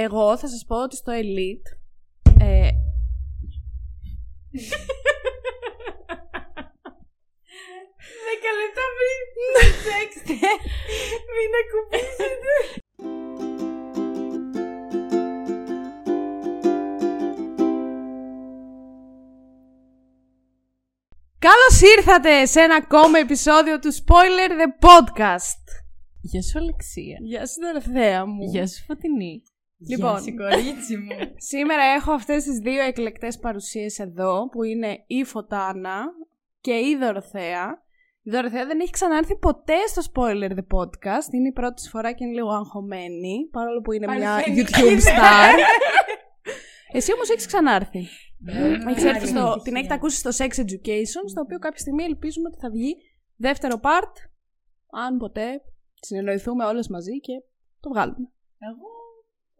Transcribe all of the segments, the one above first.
Εγώ θα σας πω ότι στο Elite... Ε, Δέκα λεπτά πριν προσέξτε. Μην ακουμπήσετε. Καλώς ήρθατε σε ένα ακόμα επεισόδιο του Spoiler The Podcast. Γεια σου Αλεξία. Γεια σου Δωρθέα μου. Γεια σου Φωτεινή. Λοιπόν. Γεια σου κορίτσι μου. Σήμερα έχω αυτές τις δύο εκλεκτές παρουσίες εδώ, που είναι η Φωτάνα και η Δωρθέα. Η Δωρθέα δεν έχει ξανάρθει ποτέ στο Spoiler The Podcast. Είναι η πρώτη της φορά και είναι λίγο αγχωμένη, παρόλο που είναι μια Αρσενική YouTube είναι. star. Εσύ όμως έχεις ξανάρθει. Ναι, Έχεις έρθει στο, την έχετε ακούσει στο Sex Education, στο οποίο κάποια στιγμή ελπίζουμε ότι θα βγει δεύτερο part, αν ποτέ συνεννοηθούμε όλες μαζί και το βγάλουμε. Εγώ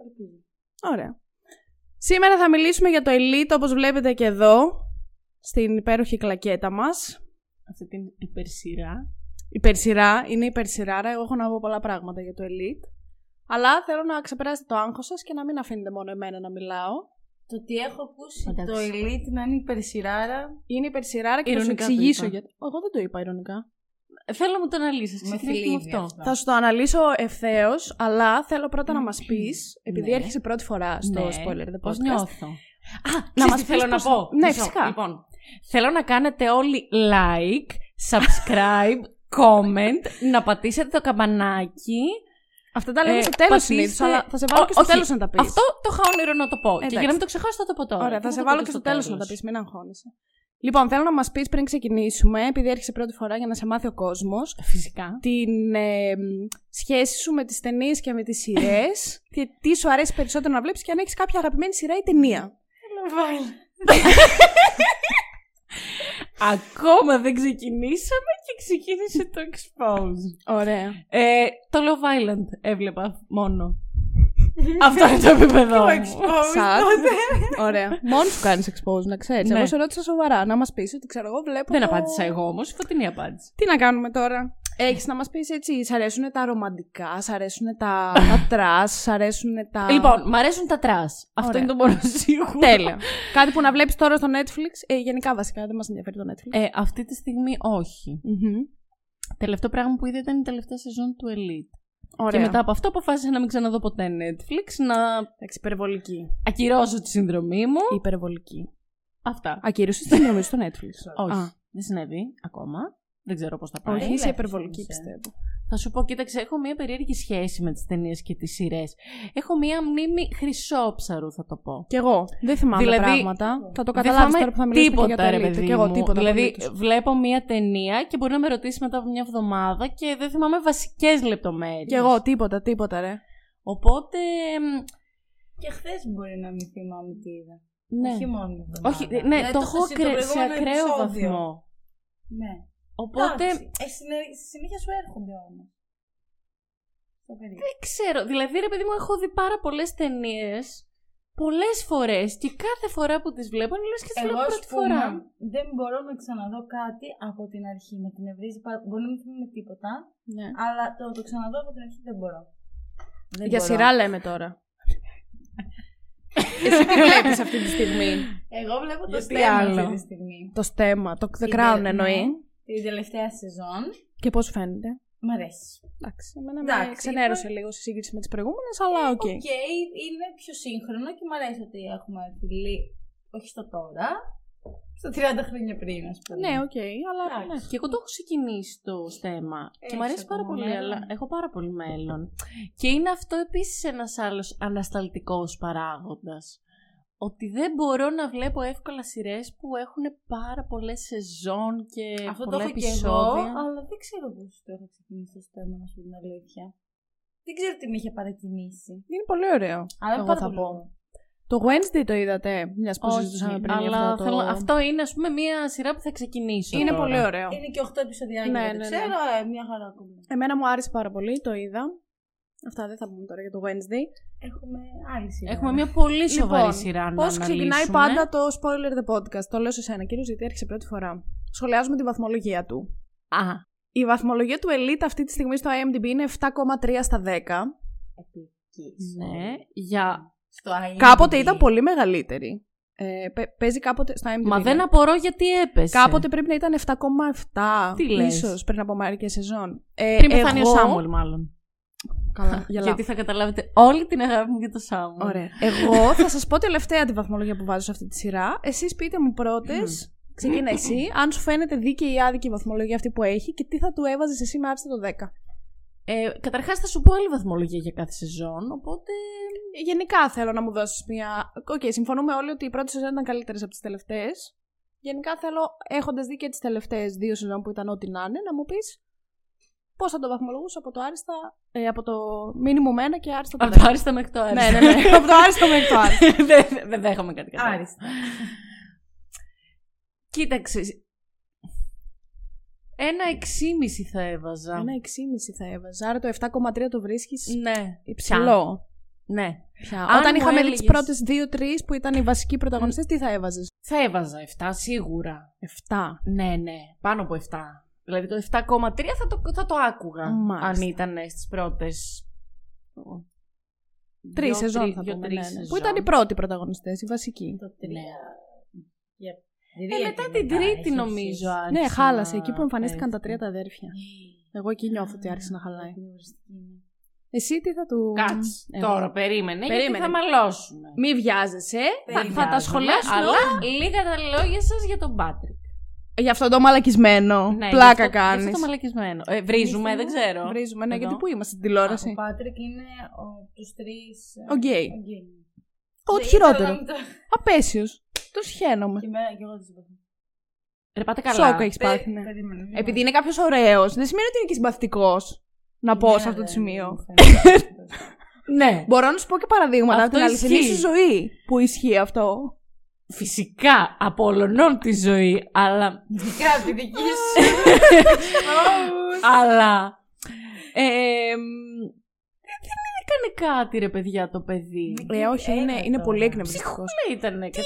ελπίζω. Ωραία. Σήμερα θα μιλήσουμε για το Elite, όπως βλέπετε και εδώ, στην υπέροχη κλακέτα μας. Αυτή την υπερσυρά. Υπερσυρά, είναι υπερσυράρα. Εγώ έχω να πω πολλά πράγματα για το Elite. Αλλά θέλω να ξεπεράσετε το άγχος σας και να μην αφήνετε μόνο εμένα να μιλάω. Το ότι έχω ακούσει Εντάξει. το Elite να είναι υπερσυράρα. Είναι υπερσυράρα και θα σου Ειρωνικά το εξηγήσω είπα. γιατί. Εγώ δεν το είπα ειρωνικά. Θέλω να μου το αναλύσεις. Με Ξεκινήσουμε θλίβει αυτό. αυτό. Θα σου το αναλύσω ευθέως, αλλά θέλω πρώτα να μας πεις, επειδή Ναι. έρχεσαι πρώτη φορά στο Ναι. spoiler the Πώς podcast. νιώθω. Α, να να μας μας πεις θέλω να πώς- πω; Ναι, Μισό. φυσικά. Λοιπόν, θέλω να κάνετε όλοι like, subscribe, comment, να πατήσετε το καμπανάκι. Αυτά τα λέμε Ε, στο τέλος πατήστε- συνήθως, αλλά θα σε βάλω Ω- και στο όχι. τέλος να τα πεις. Αυτό το είχα όνειρο να το πω. Και Εντάξει. για να μην το ξεχάσω θα το πω τώρα. Ωραία, Και θα σε το βάλω πω και στο τέλος να τα πεις, μην αγχώνεσαι. Λοιπόν, θέλω να μας πεις πριν ξεκινήσουμε, επειδή έρχεσαι πρώτη φορά για να σε μάθει ο κόσμος, Φυσικά. την ε, μ, σχέση σου με τις ταινίες και με τις σειρές και τι σου αρέσει περισσότερο να βλέπεις και αν έχεις κάποια αγαπημένη σειρά ή ταινία. Ακόμα δεν ξεκινήσαμε και ξεκίνησε το expose. Ωραία. Ε, το Love Island έβλεπα μόνο. Αυτό είναι το επίπεδο μου. Σαν. Ωραία. Μόνος σου κάνεις expose, να ξέρεις. Ναι. Εγώ σε ρώτησα σοβαρά να μας πεις ότι ξέρω εγώ βλέπω. Δεν το- απάντησα εγώ όμως, η φωτεινή απάντηση. Τι να κάνουμε τώρα; Έχεις να μας πεις έτσι, σ' αρέσουν τα ρομαντικά, σ' αρέσουν τα, τα trash, σ' αρέσουν τα. Λοιπόν, μ' αρέσουν τα trash. Αυτό Ωραία. είναι το μόνο σίγουρο. Τέλεια. Κάτι που να βλέπεις τώρα στο Netflix. Ε, γενικά βασικά δεν μας ενδιαφέρει το Netflix. Ε, αυτή τη στιγμή όχι. Μμμ. Τελευταίο πράγμα που είδα ήταν η τελευταία σεζόν του Elite. Ωραία. Και μετά από αυτό αποφάσισα να μην ξαναδώ ποτέ Netflix, να Εντάξει, υπερβολική. ακυρώσω τη συνδρομή μου. Υπερβολική. Αυτά. Ακύρωση τη συνδρομή στο Netflix. Όχι. Α, Δεν συνέβη ακόμα. Δεν ξέρω πώς θα πάει. όχι, είσαι βλέπεις υπερβολική όμως, ε. πιστεύω. Θα σου πω, κοίταξε, έχω μία περίεργη σχέση με τις ταινίες και τις σειρές. Έχω μία μνήμη χρυσόψαρου, θα το πω. Κι εγώ. Δεν θυμάμαι Δηλαδή, πράγματα. Θα το Δεν καταλάβεις θυμάμαι τώρα που θα μιλήσουμε και για τίποτα, το ρε Elite. παιδί Κι εγώ μου. τίποτα. Δηλαδή, απολύτως. βλέπω μία ταινία και μπορεί να με ρωτήσει μετά από μια εβδομάδα και δεν θυμάμαι βασικές λεπτομέρειες. Κι εγώ τίποτα, τίποτα, ρε. Οπότε. μ, Και χθες μπορεί να μην θυμάμαι τι είδα. Ναι. Όχι μόνο μια εβδομάδα. Όχι, ναι, Δηλαδή, το έχω χθες- ακρε- σε προηγούμενο ακραίο επεισόδιο. βαθμό. Ναι. Οπότε. Εντάξει, ε, συνε- συνέχεια σου έρχονται όμως. Στο παιδί. Δεν ξέρω. Δηλαδή, ρε παιδί μου, έχω δει πάρα πολλές ταινίες πολλές φορές και κάθε φορά που τις βλέπω είναι λες και τι Εγώ, βλέπω ας πρώτη πούμε, φορά. δεν μπορώ να ξαναδώ κάτι από την αρχή. Με την ευρύζει πάρα Μπορεί να μην θυμάμαι τίποτα, Ναι. αλλά το, το ξαναδώ από την αρχή δεν μπορώ. Δεν Για μπορώ. σειρά λέμε τώρα. Εσύ τι βλέπεις αυτή τη στιγμή; Εγώ βλέπω το Γιατί στέμμα άλλο; αυτή τη στιγμή. Το στέμμα, το The Την Crown τε- εννοεί. ναι, Την τελευταία σεζόν. Και πώς φαίνεται; Μ' αρέσει. Εντάξει, εμένα Εντάξει, με ξενέρωσε είπα- λίγο σε σύγκριση με τις προηγούμενες, αλλά OK. OK, είναι πιο σύγχρονο και μου αρέσει ότι έχουμε φιλί. Όχι στο τώρα. Στο 30 χρόνια πριν, ας πούμε. Ναι, οκ, αλλά Εντάξει. ναι. Και εγώ το έχω ξεκινήσει το στέμμα. και Έχεις μου αρέσει πάρα ακόμα πολύ, μέλλον. αλλά έχω πάρα πολύ μέλλον. Και είναι αυτό επίσης ένας άλλος ανασταλτικός παράγοντας. Ότι δεν μπορώ να βλέπω εύκολα σειρές που έχουν πάρα πολλές σεζόν και Αυτό το πολλά έχω και εγώ, επεισόδια. αλλά δεν ξέρω πώς το έχω ξεκινήσει το στέμμα, να σου πω την αλήθεια. Δεν ξέρω τι με είχε παρακινήσει. Είναι πολύ ωραίο. Αλλά εγώ πάρα θα πολύ πω. ωραίο. Το Wednesday το είδατε, μιας που Όχι, συζητούσαμε πριν. για αλλά αυτό, το... θέλω- αυτό είναι ας πούμε μια σειρά που θα ξεκινήσω Είναι τώρα. πολύ ωραίο. Είναι και 8 επεισοδιάκια, Ναι, δεν ναι, ναι. ξέρω, ε, μια χαρά ακόμα. Εμένα μου άρεσε πάρα πολύ, το είδα. Αυτά δεν θα πούμε τώρα για το Wednesday. Έχουμε άλλη σειρά. Έχουμε μια πολύ σοβαρή Λοιπόν, σειρά να Πώς ξεκινάει αναλύσουμε. πάντα το spoiler the podcast; Το λέω σε σένα, κύριος, γιατί έρχεσαι πρώτη φορά. Σχολιάζουμε τη βαθμολογία του. Α, Η βαθμολογία του Elite αυτή τη στιγμή στο IMDb είναι 7,3 στα 10. βασικής. Ναι, για... Στο IMDb. Κάποτε ήταν πολύ μεγαλύτερη. Ε, παι- παίζει κάποτε στα IMDb. Μα ναι. δεν απορώ γιατί έπεσε. Κάποτε πρέπει να ήταν 7,7. Τι λες; Ίσως πριν από μερικές σεζόν. Ε, Πριν πεθάνει εγώ- ο Σάμουελ, μάλλον. Καλά, γελάω. Γιατί θα καταλάβετε όλη την αγάπη μου για το Σάμουελ. Ωραία. Εγώ θα σας πω τελευταία τη βαθμολογία που βάζω σε αυτή τη σειρά. Εσείς πείτε μου πρώτες. Ξεκίνα εσύ, αν σου φαίνεται δίκαιη ή άδικη η βαθμολογία αυτή που έχει και τι θα του έβαζες εσύ με άριστα το 10. Ε, Καταρχάς θα σου πω άλλη βαθμολογία για κάθε σεζόν, οπότε. Γενικά θέλω να μου δώσεις μια. Οκ, συμφωνούμε όλοι ότι οι πρώτες σεζόν ήταν καλύτερες από τις τελευταίες. Γενικά θέλω, έχοντας δει και τις τελευταίες δύο σεζόν που ήταν ό,τι να είναι, να μου πεις πώς θα το βαθμολογούσα από το άριστα. Ε, από το minimum 1 και άριστα το 10. Από το άριστα μέχρι το άριστα. ναι, ναι, ναι. από το άριστο μέχρι το άριστο. Δεν δεν δέχομαι κάτι κατά. Άριστα. Κοίταξε. Ένα 6,5 θα έβαζα. Ένα 6,5 θα έβαζα. Άρα το 7,3 το βρίσκεις Ναι. υψηλό. Ναι. Πια. Αν Όταν μου είχαμε δει τις έλεγες- πρώτες 2-3 που ήταν οι βασικοί πρωταγωνιστές, τι θα έβαζες; Θα έβαζα 7 σίγουρα. 7. Ναι, ναι. Πάνω από 7. Δηλαδή το 7,3 θα το, θα το άκουγα. Μάλιστα. Αν ήταν στις πρώτες. Τρεις σεζόν θα πούμε. Ναι, ναι. Που ήταν οι πρώτοι πρωταγωνιστές, οι βασικοί. Το τρία. Για Ε, τρία μετά και την τρίτη έχει νομίζω αρχίσει. άρχισε Ναι, χάλασε. να Εκεί που εμφανίστηκαν τα πέφτει. τρία τα αδέρφια. Εγώ εκεί νιώθω ότι άρχισε να χαλάει. Είναι οριστική, ναι. Εσύ τι θα του. Κάτσε. Ε, Τώρα περίμενε, γιατί Περίμενε. θα μαλώσουμε. Μη βιάζεσαι. Θα, Περίμενε. θα τα σχολιάσουμε. Αλλά όλα. λίγα τα λόγια σας για τον Πάτρικ. Για αυτό το μαλακισμένο. Ναι, Πλάκα γι' αυτό- γι' κάνει. αυτό το μαλακισμένο. Ε, βρίζουμε, δεν ξέρω. Βρίζουμε, ναι, Εδώ. γιατί πού είμαστε στην Ο τηλεόραση. Πάτρικ είναι ο, τους τρεις... ε, Ο γκέι. ο γκέι. Ό,τι Δεν χειρότερο. ήθελα να το- Απέσιος. Τους χαίνομαι. Και εμένα και εγώ δεν συμπαθώ. Ρε, πάτε καλά. Σόκο έχεις πάθει, ναι. Περίμενε, μην Επειδή είναι κάποιος ωραίος, δεν σημαίνει ότι είναι και συμπαθητικός. Να πω Εμένα σε αυτό το δεν σημείο. μου φαίνεται. Ναι. Μπορώ να σου πω και παραδείγματα από Αυτό την αληθινή ισχύει. σου ζωή που ισχύει αυτό. Φυσικά απολωνών τη ζωή, αλλά. Ειδικά από τη δική σου. αλλά. Ε, μ, δεν έκανε κάτι, ρε παιδιά, το παιδί. Ε, όχι, είναι, Έλα είναι τώρα. πολύ εκνευριστικός. Ψυχούλα ήταν. Έλα, και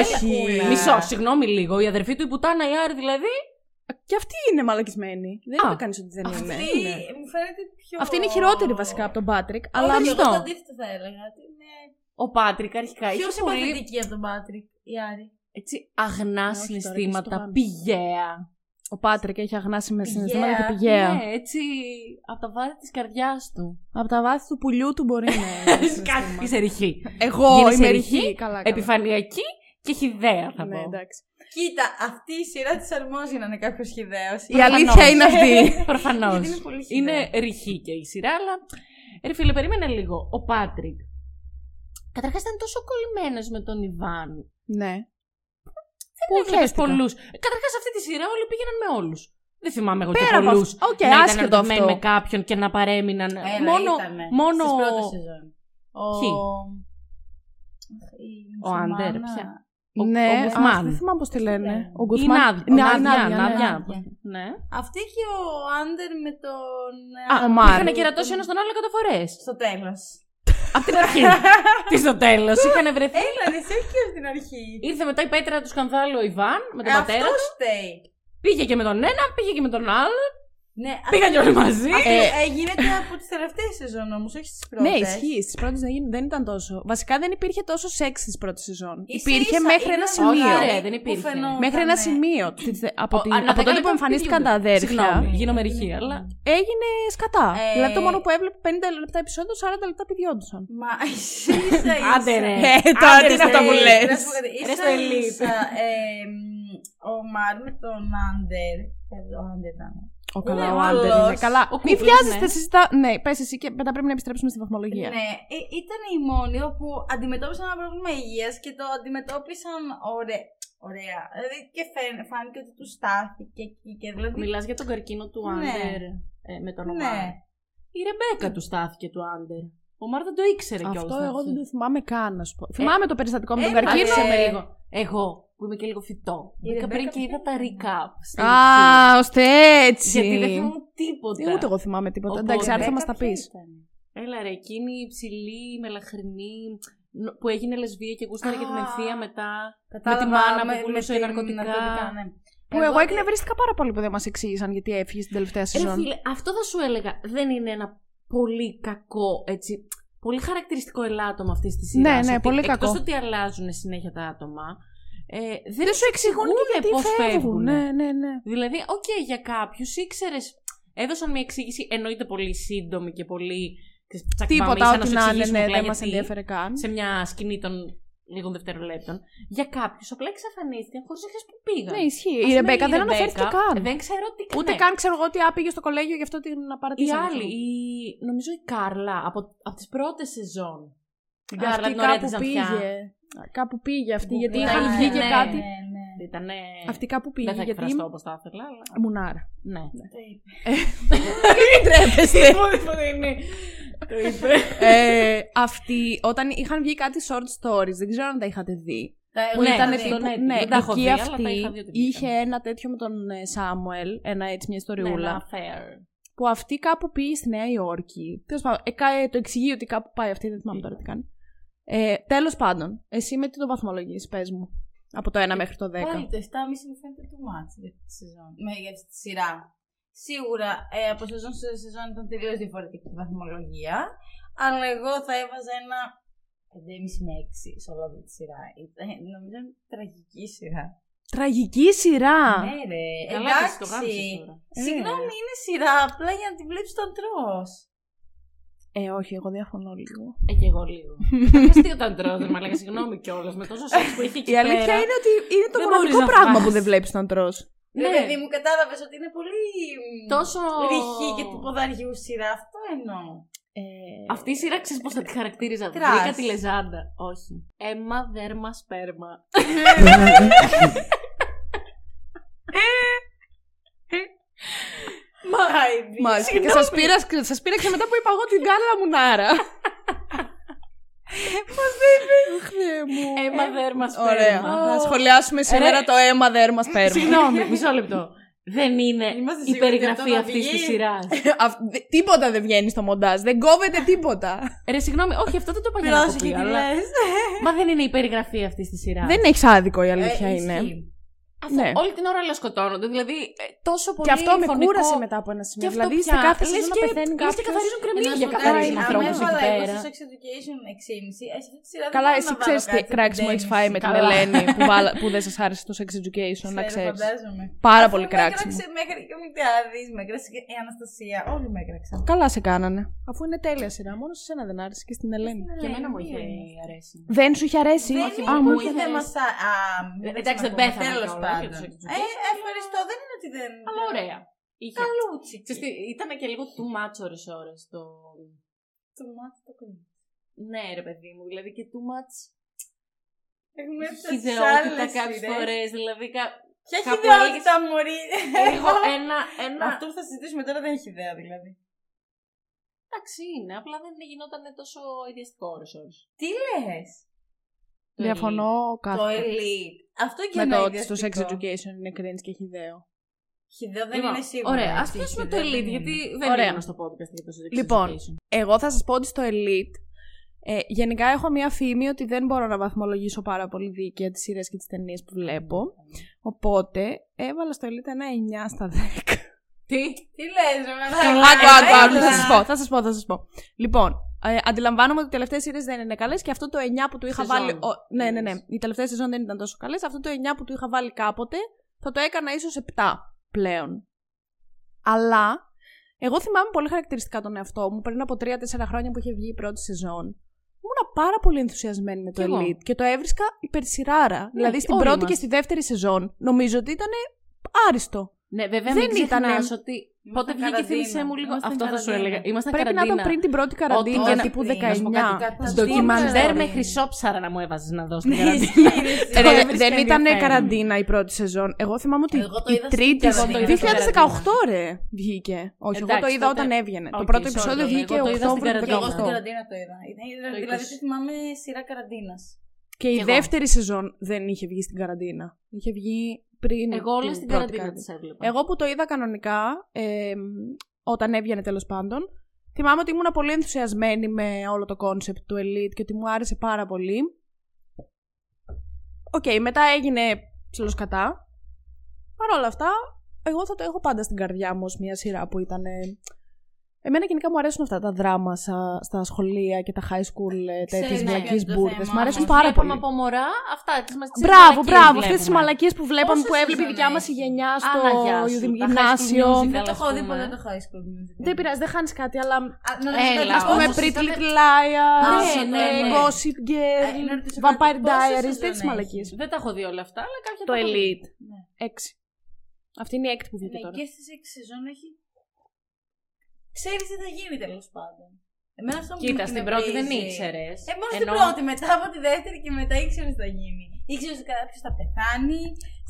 Όχι. εσύ, Λακούλα. Μισό, συγγνώμη λίγο. Η αδερφή του η πουτάνα η Άρη δηλαδή. Και αυτή είναι μαλακισμένη. Δεν Α, είπε κανείς ότι δεν είναι. Αυτή μου φαίνεται πιο... Αυτή είναι η χειρότερη βασικά από τον Πάτρικ. Αλλά Όχι, εγώ αυτό. το αντίθετο θα έλεγα. ότι Είναι Ο Πάτρικ αρχικά πιο είχε πολύ συμπαθητική από τον Πάτρικ, η Άρη. έτσι, αγνά Ναι, όχι τώρα, και στο συναισθήματα, πάμε. πηγαία. ο Πάτρικ έχει αγνάσει με Πηγαία. συναισθήματα και πηγαία. Ναι, έτσι από τα βάθη της καρδιάς του. Από τα βάθη του πουλιού του μπορεί να είναι. Κάτι συναισθήματα. είσαι ρηχή. Εγώ Γίνεσαι είμαι ρηχή, ρηχή. Καλά, καλά. Επιφανειακή και χιδέα θα Ναι, πω. εντάξει. Κοίτα, αυτή η σειρά της αρμόζει να είναι κάποιος χιδαίος. Η αλήθεια είναι αυτή. Προφανώς. Γιατί είναι πολύ χιδαία. Είναι ρηχή και η σειρά, αλλά. Ρε φίλε, περίμενε λίγο. Ο Πάτρικ. Καταρχάς ήταν τόσο κολλημένος με τον Ιβάν. Ναι. Πού έβλεπε πολλούς. Καταρχάς αυτή τη σειρά όλοι πήγαιναν με όλους. Δεν θυμάμαι εγώ Πέρα και από πολλούς. αυτό. Οκ, να ήταν άσχετο ερωτευμένοι αυτό. με κάποιον και να παρέμειναν. Έλα, μόνο. ήτανε. μόνο... Στις πρώτες σεζόν. Ο... Ποιοι; Η Ο Άντερ, μουσουλμάνα- ποια; Ο- ναι, ο Γκουθμάν. αχ, δεν θυμάμαι πώς τη λένε. λένε. Ο Η Γκουθμάν. Νάδια. Ναι, ο η Ναδιά, Νάδια, ναι. Ναδιά. Ναδιά. Ναι. Αυτή και ο Άντερ με τον. Α, ο Μάρ. είχαν κερατώσει ένας τον άλλο εκατό φορές. Στο τέλος. Από την αρχή. Τι στο τέλος. Είχαν βρεθεί. Έλα, ρε, εσύ όχι και από την αρχή. Ήρθε μετά η πέτρα του σκανδάλου ο Ιβάν με τον πατέρα. Αυτό του. φταίει. Πήγε και με τον ένα, πήγε και με τον άλλο. Ναι, Πήγαν και όλοι μαζί. Αυτό Ε, ε, γίνεται από τις τελευταίες σεζόν όμως, όχι στις πρώτες. Ναι, ισχύει. Στις πρώτες δεν, δεν ήταν τόσο. Βασικά δεν υπήρχε τόσο σεξ στις πρώτες σεζόν. Ίσα Υπήρχε ίσα μέχρι ένα ήταν σημείο. Όχι, ωραία. ρε, δεν Που υπήρχε. φαινόταν, Μέχρι ένα ναι. σημείο. Της- Από, Ο- την- α, να από τα τότε κάνω που τα εμφανίστηκαν τα πηγούνται. αδέρφια. Συγγνώμη, γίνομαι ρηχή, αλλά. Έγινε σκατά. Ε, Δηλαδή το μόνο που έβλεπε 50 λεπτά επεισόδιο, 40 λεπτά πηδιόντουσαν. Μα ίσα ίσα. Άντε, ρε. Ε, τώρα Άντε, τι είναι ρε, αυτά που ρε. λες. Να σου πω κάτι, Ρε ίσα στο Elite. ίσα, ε, μ, Ο Μαρ με τον Άντερ. ε, Ο Άντερ ήταν. Ο καλά, Είναι ο Άντερ καλός. είναι. Καλά. Ο Μην Κούκλος, βιάζεστε, ναι. συζητά. Ναι, πες εσύ και μετά πρέπει να επιστρέψουμε στη βαθμολογία. Ναι, ε, ήταν η μόνη όπου αντιμετώπισαν ένα πρόβλημα υγείας και το αντιμετώπισαν ωραία. Ωραία. Δηλαδή και φαίν- φάνηκε ότι τους στάθηκε εκεί και δηλαδή. Μιλάς για τον καρκίνο του Ναι. Άντερ ε, με τον Ναι. Ομάρ. Η Ρεμπέκα του στάθηκε του Άντερ. Ο Μάρ δεν το ήξερε κιόλας. Αυτό εγώ δεν το θυμάμαι καν, να σου πω. Θυμάμαι το περιστατικό με τον ε, καρκίνο. Άκουσε με ε, λίγο. Εγώ που είμαι και λίγο φυτό. Η Μπήκα Ρεμπέκα πριν και είδα τα ποια είναι; recap. στην Α, αρχή. ώστε έτσι. Γιατί δεν θυμάμαι τίποτα. Ε, Ούτε εγώ θυμάμαι τίποτα. Οπότε, Εντάξει, άρθρα μας τα Ποια πεις. ήταν; Έλα ρε, εκείνη η ψηλή, μελαχρινή, νο- που έγινε λεσβία και γούσταρε και την Α, ευθεία μετά. Κατάλαβα, τη μάνα που με- πουλούσε με την ναρκωτικά. ναι. Που εγώ δεν- εκνευρίστηκα πάρα πολύ που δεν μας εξήγησαν γιατί έφυγε στην τελευταία Ρε σεζόν. φίλε, αυτό θα σου έλεγα. Δεν είναι ένα πολύ κακό, έτσι, πολύ χαρακτηριστικό ελάττωμα αυτής της σειράς. Ναι, ναι, ότι πολύ εκτός κακό. ότι αλλάζουν συνέχεια τα άτομα, ε, δεν, Δεν σου εξηγούν και γιατί πώς φεύγουν. φεύγουν. Ναι, ναι, ναι. Δηλαδή, οκ, για κάποιους ήξερες. Έδωσαν μια εξήγηση, εννοείται πολύ σύντομη και πολύ. Τίποτα, τσακμαμίσα, ό,τι σου να είναι, εξηγήσουμε ναι, απλά δεν μας γιατί ενδιέφερε καν. Σε μια σκηνή των λίγων δευτερολέπτων. Για κάποιους απλά εξαφανίστηκαν χωρίς να ξέρεις που πήγαν. Ναι, ισχύει. Ας Η πούμε, Ρεμπέκα δεν Ρεμπέκα αναφέρθηκε καν. Δεν ξέρω τι Ούτε ναι. καν ξέρω εγώ ότι άπηγε στο κολέγιο γι' αυτό την Η παρατήσαμε. άλλη, η, νομίζω η Κάρλα από, από τις πρώτες σεζόν. Την Κάρλα Αυτή την ωραία κάπου της Ζανθιά. πήγε. Κάπου πήγε αυτή, Που γιατί πήγε. είχαν Ναι, βγει και ναι, κάτι. ναι, ναι. Ήτανε... Αυτή κάπου πήγε. Δεν θα γιατί... εκφραστώ όπως θα ήθελα, αλλά. Μουνάρα. Ναι. Το είπε. Μην τρέπεστε. είναι. Το είπε. ε, αυτή, όταν είχαν βγει κάτι short stories, δεν ξέρω αν τα είχατε δει. Τα Που εγώ ήταν είχα δει. τύπου, ναι, ναι, δεν τα έχω εκεί δει, αλλά αυτή τα είχα δει ότι είχε βγήκαν. ένα τέτοιο με τον ε, Σάμουελ, ένα έτσι μια Ναι, ιστοριούλα. ένα fair. που αυτή κάπου πήγε στη Νέα Υόρκη. Τέλος πάντων, ε, κα- ε, το εξηγεί ότι κάπου πάει αυτή, δεν θυμάμαι τώρα τι κάνει. Ε, Τέλος πάντων, εσύ με τι το βαθμολογείς, πες μου. Από το 1 μέχρι το 10. Πάλι το 7,5 μου φαίνεται too much για αυτή τη σεζόν. Με, για αυτή τη σειρά. Σίγουρα ε, από σεζόν σε σεζόν ήταν τελείως διαφορετική η βαθμολογία. Αλλά εγώ θα έβαζα ένα 5,5 με 6 σε όλη αυτή τη σειρά. Ήταν, νομίζω είναι τραγική σειρά. Τραγική σειρά. Ναι, ρε. Καλά, και το Εντάξει. γράψεις τώρα. Ε. Συγγνώμη, είναι σειρά απλά για να τη βλέπεις τον τρως. Ε, όχι, εγώ διαφωνώ λίγο. Ε, και εγώ λίγο. Αστείο όταν τρώω, δεν μου έλεγα συγγνώμη κιόλας με τόσο σεξ που είχε εκεί Η αλήθεια πέρα. είναι ότι είναι το Δεν μοναδικό μπορείς να πράγμα φας. που δεν βλέπεις όταν τρως. Ναι, Ναι. παιδί μου, κατάλαβες ότι είναι πολύ. μ, Τόσο. Ρηχή και του ποδαριού σειρά. Αυτό εννοώ. Ε, Αυτή η σειρά ξέρεις πώς θα τη χαρακτήριζα. Τρας. Βρήκα τη λεζάντα. Όχι. Έμα, δέρμα, σπέρμα. Μα, Μάλιστα. Και σας, πήρα, σας πήραξε μετά που είπα εγώ την Κάρλα Μουνάρα. Μας δεν Αχ, Θεέ μου. Έμα, δέρμα, σπέρμα. Ωραία. Θα σχολιάσουμε σήμερα Ρε. το αίμα δέρμα σπέρμα. Συγγνώμη, μισό λεπτό. Δεν είναι Είμαστε η σίγουροι ότι περιγραφή αυτό θα αυτής της βγει. σειράς. Αυ- δε- Τίποτα δεν βγαίνει στο μοντάζ. Δεν κόβεται τίποτα. Ρε, συγγνώμη, όχι, αυτό δεν το είπα για να Πρόσεχε κοπεί, τι αλλά... λες. Μα δεν είναι η περιγραφή αυτής της σειράς. Δεν έχεις άδικο η αλήθεια Ε, είναι. Ισχύει. Αφού Ναι. όλη την ώρα σκοτώνονται. Δηλαδή, ε, τόσο πολύ Και αυτό με φωνικό... κούρασε μετά από ένα σημείο. Και αυτό Δηλαδή, πια, σε κάθε λες σεζόν να και- πεθαίνει λες και κάποιος. καθαρίζουν κρεμμύδια, Να σου πω καθαρίζουν κάτι, ανθρώπους άμα εκεί έβαλα εγώ πέρα. στο Sex Education 6,5, ε, σε αυτή τη σειρά δεν Καλά, μπορώ εσύ να βάλω ξέρει τι κάτι κράξιμο έχει φάει με την Καλά. Ελένη που, βάλα- που δεν σας άρεσε το sex education, να Ξέρω, ξέρει. φαντάζομαι. Πάρα Αφού πολύ με κράξιμο. έκραξε μέχρι και ο Μητεάδης, με έκραξε και η Αναστασία. Όλοι με έκραξαν. Καλά σε κάνανε. Αφού είναι τέλεια σειρά. Μόνο σε σένα δεν άρεσε και στην Ελένη. Και εμένα μου Ναι, είχε ναι. αρέσει. Δεν σου είχε αρέσει; Δεν Α, είναι μου που είχε δεν αρέσει. μας... α- α, Ε, δεν εντάξει, δεν ξανακούμε. πέθανε Τέλος κιόλας πάντων. για το Sex Ε, Education. ευχαριστώ. Δεν είναι ότι δεν... Αλλά ωραία. Είχε. Καλούτσι. Ξέρεις τι, ήταν και λίγο too much ώρες ώρες το... Το μάτι το κρίνει. Ναι ρε παιδί μου, δηλαδή και too much Έχουμε έρθει στις χιδεότητα άλλες κάποιες σειρές. φορές, δηλαδή κα- Ποια κάπου χιδεότητα, μωρή. λίγο ένα, ένα... Αυτό που θα συζητήσουμε τώρα δεν έχει ιδέα δηλαδή. Εντάξει είναι, απλά δεν γινόταν τόσο ιδιαστικό ώρες ώρες. Τι λες; Το Διαφωνώ Το κάθε. Elite. Αυτό και Με ένα το ότι στο sex ιδιαστικό. education είναι cringe και χιδαίο. Χιδαίο δεν Λοιπόν, είναι σίγουρο. Ωραία, ας έτσι, πιάσουμε το χιδαίο δεν Elite, είναι. γιατί δεν Ωραία. ήμουν στο podcast για το Sex Λοιπόν, Education. Εγώ θα σας πω ότι στο Elite ε, γενικά έχω μία φήμη ότι δεν μπορώ να βαθμολογήσω πάρα πολύ δίκαια τις σειρές και τις ταινίες που βλέπω. Οπότε έβαλα στο Elite ένα 9 στα 10. Τι; Τι λες, ρε μαλάκα; Άκου, άκου, άκου, θα Έλα. σας πω, θα σας πω, θα σας πω. Λοιπόν, ε, αντιλαμβάνομαι ότι οι τελευταίες σειρές δεν είναι καλές και αυτό το 9 που του είχα Σεζόν, βάλει... ο- ναι, ναι, ναι. εννοείς. Οι τελευταίες σεζόν δεν ήταν τόσο καλές. Αυτό το 9 που του είχα βάλει κάποτε θα το έκανα ίσως 7 πλέον. Αλλά εγώ θυμάμαι πολύ χαρακτηριστικά τον εαυτό μου πριν από 3-4 χρόνια που είχε βγει η πρώτη σεζόν. Ήμουν πάρα πολύ ενθουσιασμένη με το Κι εγώ. Elite και το έβρισκα υπερσυράρα. δηλαδή στην όλοι πρώτη μας. και στη δεύτερη σεζόν νομίζω ότι ήταν άριστο. Ναι, βέβαια Δεν μην ξεχνάς ήτανε- ότι Ήμασταν πότε βγήκε καραντίνα. θύμισέ μου λίγο; Ήμασταν Αυτό θα σου καραντίνα. έλεγα. Ήμασταν Πρέπει να καραντίνα. ήταν πριν την πρώτη καραντίνα, Ό,τι τύπου πριν, να σου πω 19. κάτι, κάτι. Ντοκιμαντέρ Στην με καραντίνα. χρυσόψαρα να μου έβαζες να δω στην Ναι, καραντίνα. ισχύει, ρε, Ε, ρε, εσύ. έβρισκα δεν ήταν ενδιαφέρον. καραντίνα η πρώτη σεζόν. Εγώ θυμάμαι ότι Εγώ το η είδα στην τρίτη. καραντίνα. Εγώ το είδα στην 2018 ρε βγήκε. Όχι, εγώ το Εντάξει, είδα τότε- όταν έβγαινε. Το Οκ, πρώτο sorry, επεισόδιο εγώ βγήκε το είδα στην Οκτώβριο του καραντίνα. Και εγώ στην 2018. καραντίνα το είδα. Ήταν- Το Δηλαδή 20. το θυμάμαι σειρά καραντίνας. Και η Κι εγώ. δεύτερη σεζόν δεν είχε βγει στην καραντίνα. Είχε βγει πριν. Εγώ όλα την στην πρώτη καραντίνα τι έβλεπα. Εγώ που το είδα κανονικά, ε, όταν έβγαινε τέλος πάντων, θυμάμαι ότι ήμουν πολύ ενθουσιασμένη με όλο το κόνσεπτ του Elite και ότι μου άρεσε πάρα πολύ. Οκ, μετά έγινε ψιλοσκατά. Παρ' όλα αυτά, εγώ θα το έχω πάντα στην καρδιά μου ως μια σειρά που ήταν ε, Εμένα γενικά μου αρέσουν αυτά τα δράμα σα- στα σχολεία και τα high school ε, Ξέρεις τέτοιες ποιο βλακίες είναι το μπουρδες. θέμα. Μ' αρέσουν Τις πάρα βλέπαμε πολύ. από μωρά, αυτά τις μας τις Μπράβο, μαλακίες μπράβο. Αυτές τις βλέπουμε. μαλακίες που βλέπαμε Πόσα που έβλεπε η σεζόν δικιά μας η έχει; γενιά στο Άνα, γεια σου. γυμ- Τα High School γυμνάσιο. Musical. Δεν το έχω ας δει πούμε. ποτέ το high school musical. Δεν πειράζει, δεν χάνεις κάτι, αλλά. Α, να ρωτήσω Έλα, κάτι, Α πούμε, όμως Pretty ήταν- Little Liars, ναι, ε, ναι, ναι. Gossip Ε, Girl, να ρωτήσω Vampire κάτι, πόσες Diaries, σεζόν τέτοιες έχει; μαλακίες. Δεν τα έχω δει όλα αυτά, αλλά κάποια Το τα έχω δει. Elite. Ναι. Έξι. Αυτή είναι η έκτη που βγήκε Ναι, τώρα. και στις έξι σεζόν έχει. Ξέρεις τι θα γίνει τέλος πάντων. Εμένα αυτό που Κοίτα, με στην πρώτη δεν εκνευρίζει- ήξερες. Ε, μόνο στην πρώτη, μετά από τη δεύτερη και μετά ήξερες τι θα γίνει. Ήξερες ότι κάποιος θα πεθάνει.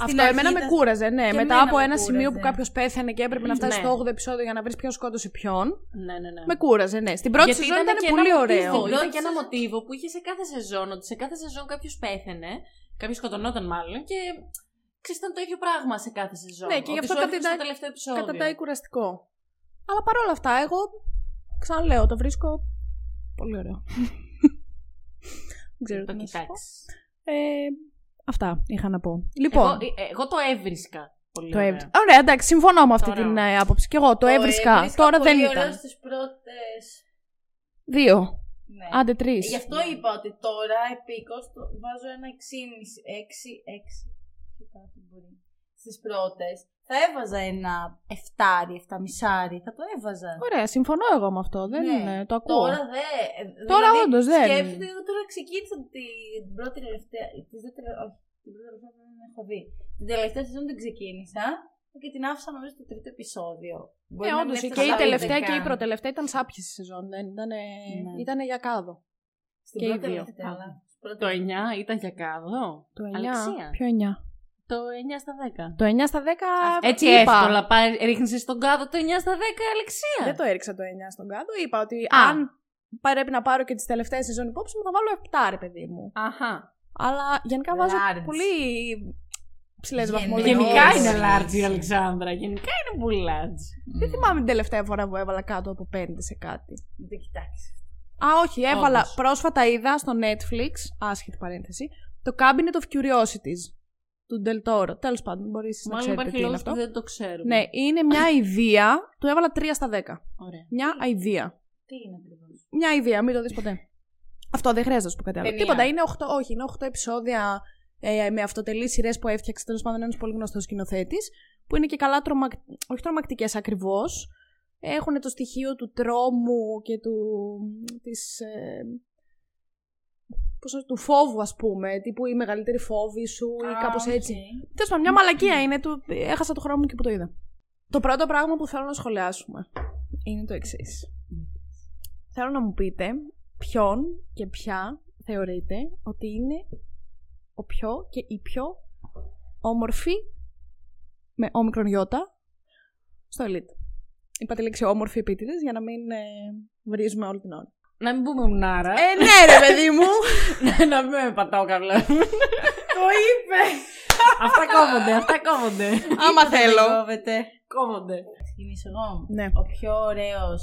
Στην Αυτό αρχή εμένα με θα- κούραζε, ναι. Και Μετά εμένα από με ένα σημείο που κούραζε. κάποιος πέθανε και έπρεπε να φτάσει Ναι. στο 8ο επεισόδιο για να βρεις ποιον σκότωσε ποιον. Ναι, ναι, ναι. Με κούραζε, ναι. Στην πρώτη Γιατί σεζόν ήταν και πολύ ένα ωραίο. Μοτίβο, ήταν Πρώτη και ένα σεζόν- μοτίβο που είχε σε κάθε σεζόν, ότι σε κάθε σεζόν κάποιος πέθαινε, κάποιος σκοτωνόταν μάλλον και ξέρεις, ήταν το ίδιο πράγμα σε κάθε σεζόν. Ναι, και γι' Ότι αυτό σου έφτασε καταντάει- στο τελευταίο επεισόδιο. Καταντάει κουραστικό. Αλλά παρόλα αυτά, εγώ ξαναλέω, το βρίσκω πολύ ωραίο. Δεν ξέρω Το τι να σου πω. κοιτάξεις. Ε, αυτά είχα να πω. Λοιπόν, Εγώ, ε, εγώ το έβρισκα πολύ το ωραία. έβρισκα. Ωραία, εντάξει, συμφωνώ με αυτή Τώρα. την ε, άποψη. Και εγώ το, έβρισκα. Τώρα δεν ήταν. Στις πρώτες. Δύο. Ναι. Άντε τρεις. Γι' αυτό είπα ότι τώρα επίκως το βάζω ένα 6,5. 6, 6. Πιο κάτω μπορεί. Στις πρώτες θα έβαζα ένα 7, 7 μισάρι. Θα το έβαζα. Ωραία, συμφωνώ εγώ με αυτό. Δεν Ναι. είναι, το ακούω. Τώρα δεν. Τώρα όντως δεν. Σκέφτεται, εγώ τώρα ξεκίνησα την πρώτη τελευταία. Τις δύο τελε- όχι, την πρώτη τελευταία δεν την έχω δει. Την τελευταία σεζόν την ξεκίνησα και την άφησα νομίζω το τρίτο επεισόδιο. Μπορεί Ναι, να όντως. μην Και έφτασα η ούτε τελευταία και η καν. προτελευταία ήταν σάπιες η σεζόν. Δεν ήταν. Ναι. Ήτανε για κάδο. Στην και οι πρώτη δύο. τελευταία, αλλά στην πρώτη- Το 9 ήταν για κάδο. Το 9. Αλεξία. Ποιο 9. Το 9 στα 10. Το 9 στα 10. Έτσι είπα. εύκολα ρίχνεις στον κάδο το 9 στα 10, Αλεξία. Δεν το έριξα το 9 στον κάδο. Είπα ότι Α. αν πρέπει να πάρω και τις τελευταίες σεζόν υπόψη μου, θα βάλω 7 ρε παιδί μου. Αχα. Αλλά γενικά βάζω Large. πολύ ψηλές Γενικά. βαθμολογίες. Γενικά Όχι. είναι large η Αλεξάνδρα. Γενικά είναι πολύ large. Δεν θυμάμαι την τελευταία φορά που έβαλα κάτω από 5 σε κάτι. Δεν το κοιτάξεις. Α, όχι, έβαλα. Όντως. Πρόσφατα είδα στο Netflix, άσχετη παρένθεση, το Cabinet of Curiosities του Del Toro. Τέλος πάντων, μπορείς να Μάλλον ξέρετε υπάρχει τι είναι λόγος αυτό. που δεν το ξέρουμε. Ναι, είναι μια ιδέα. Του έβαλα 3 στα 10. Ωραία. Μια ιδέα. Τι είναι ακριβώς; Μια ιδέα, μην το δεις ποτέ. Αυτό δεν χρειάζεται να σου πω κάτι άλλο. Ταινία. Τίποτα. Είναι 8, όχι, είναι 8 επεισόδια ε, με αυτοτελείς σειρές που έφτιαξε τέλος πάντων ένας πολύ γνωστός σκηνοθέτης. Που είναι και καλά τρομακ... όχι τρομακτικές ακριβώς. Έχουν το στοιχείο του τρόμου και του. της. Ε, πώς, το- του φόβου, ας πούμε. Τύπου η μεγαλύτερη φόβη σου ή κάπως έτσι. Τέλος πάντων, μια μαλακία είναι. Του... Έχασα το χρόνο μου και που το είδα. Το πρώτο πράγμα που θέλω να σχολιάσουμε είναι το εξής. Θέλω να μου πείτε ποιον και ποια θεωρείτε ότι είναι ο πιο και η πιο όμορφη με όμικρον γιώτα στο Elite. Είπα τη λέξη όμορφη επίτηδες για να μην ε, βρίζουμε όλη την ώρα. Να μην πούμε μουνάρα. Ε, ναι, ρε παιδί μου! να μην με πατάω καλά. Το είπε! αυτά κόβονται, αυτά κόβονται. Άμα θέλω. κόβονται. Ξεκινήσω εγώ. Ναι. Ο πιο ωραίος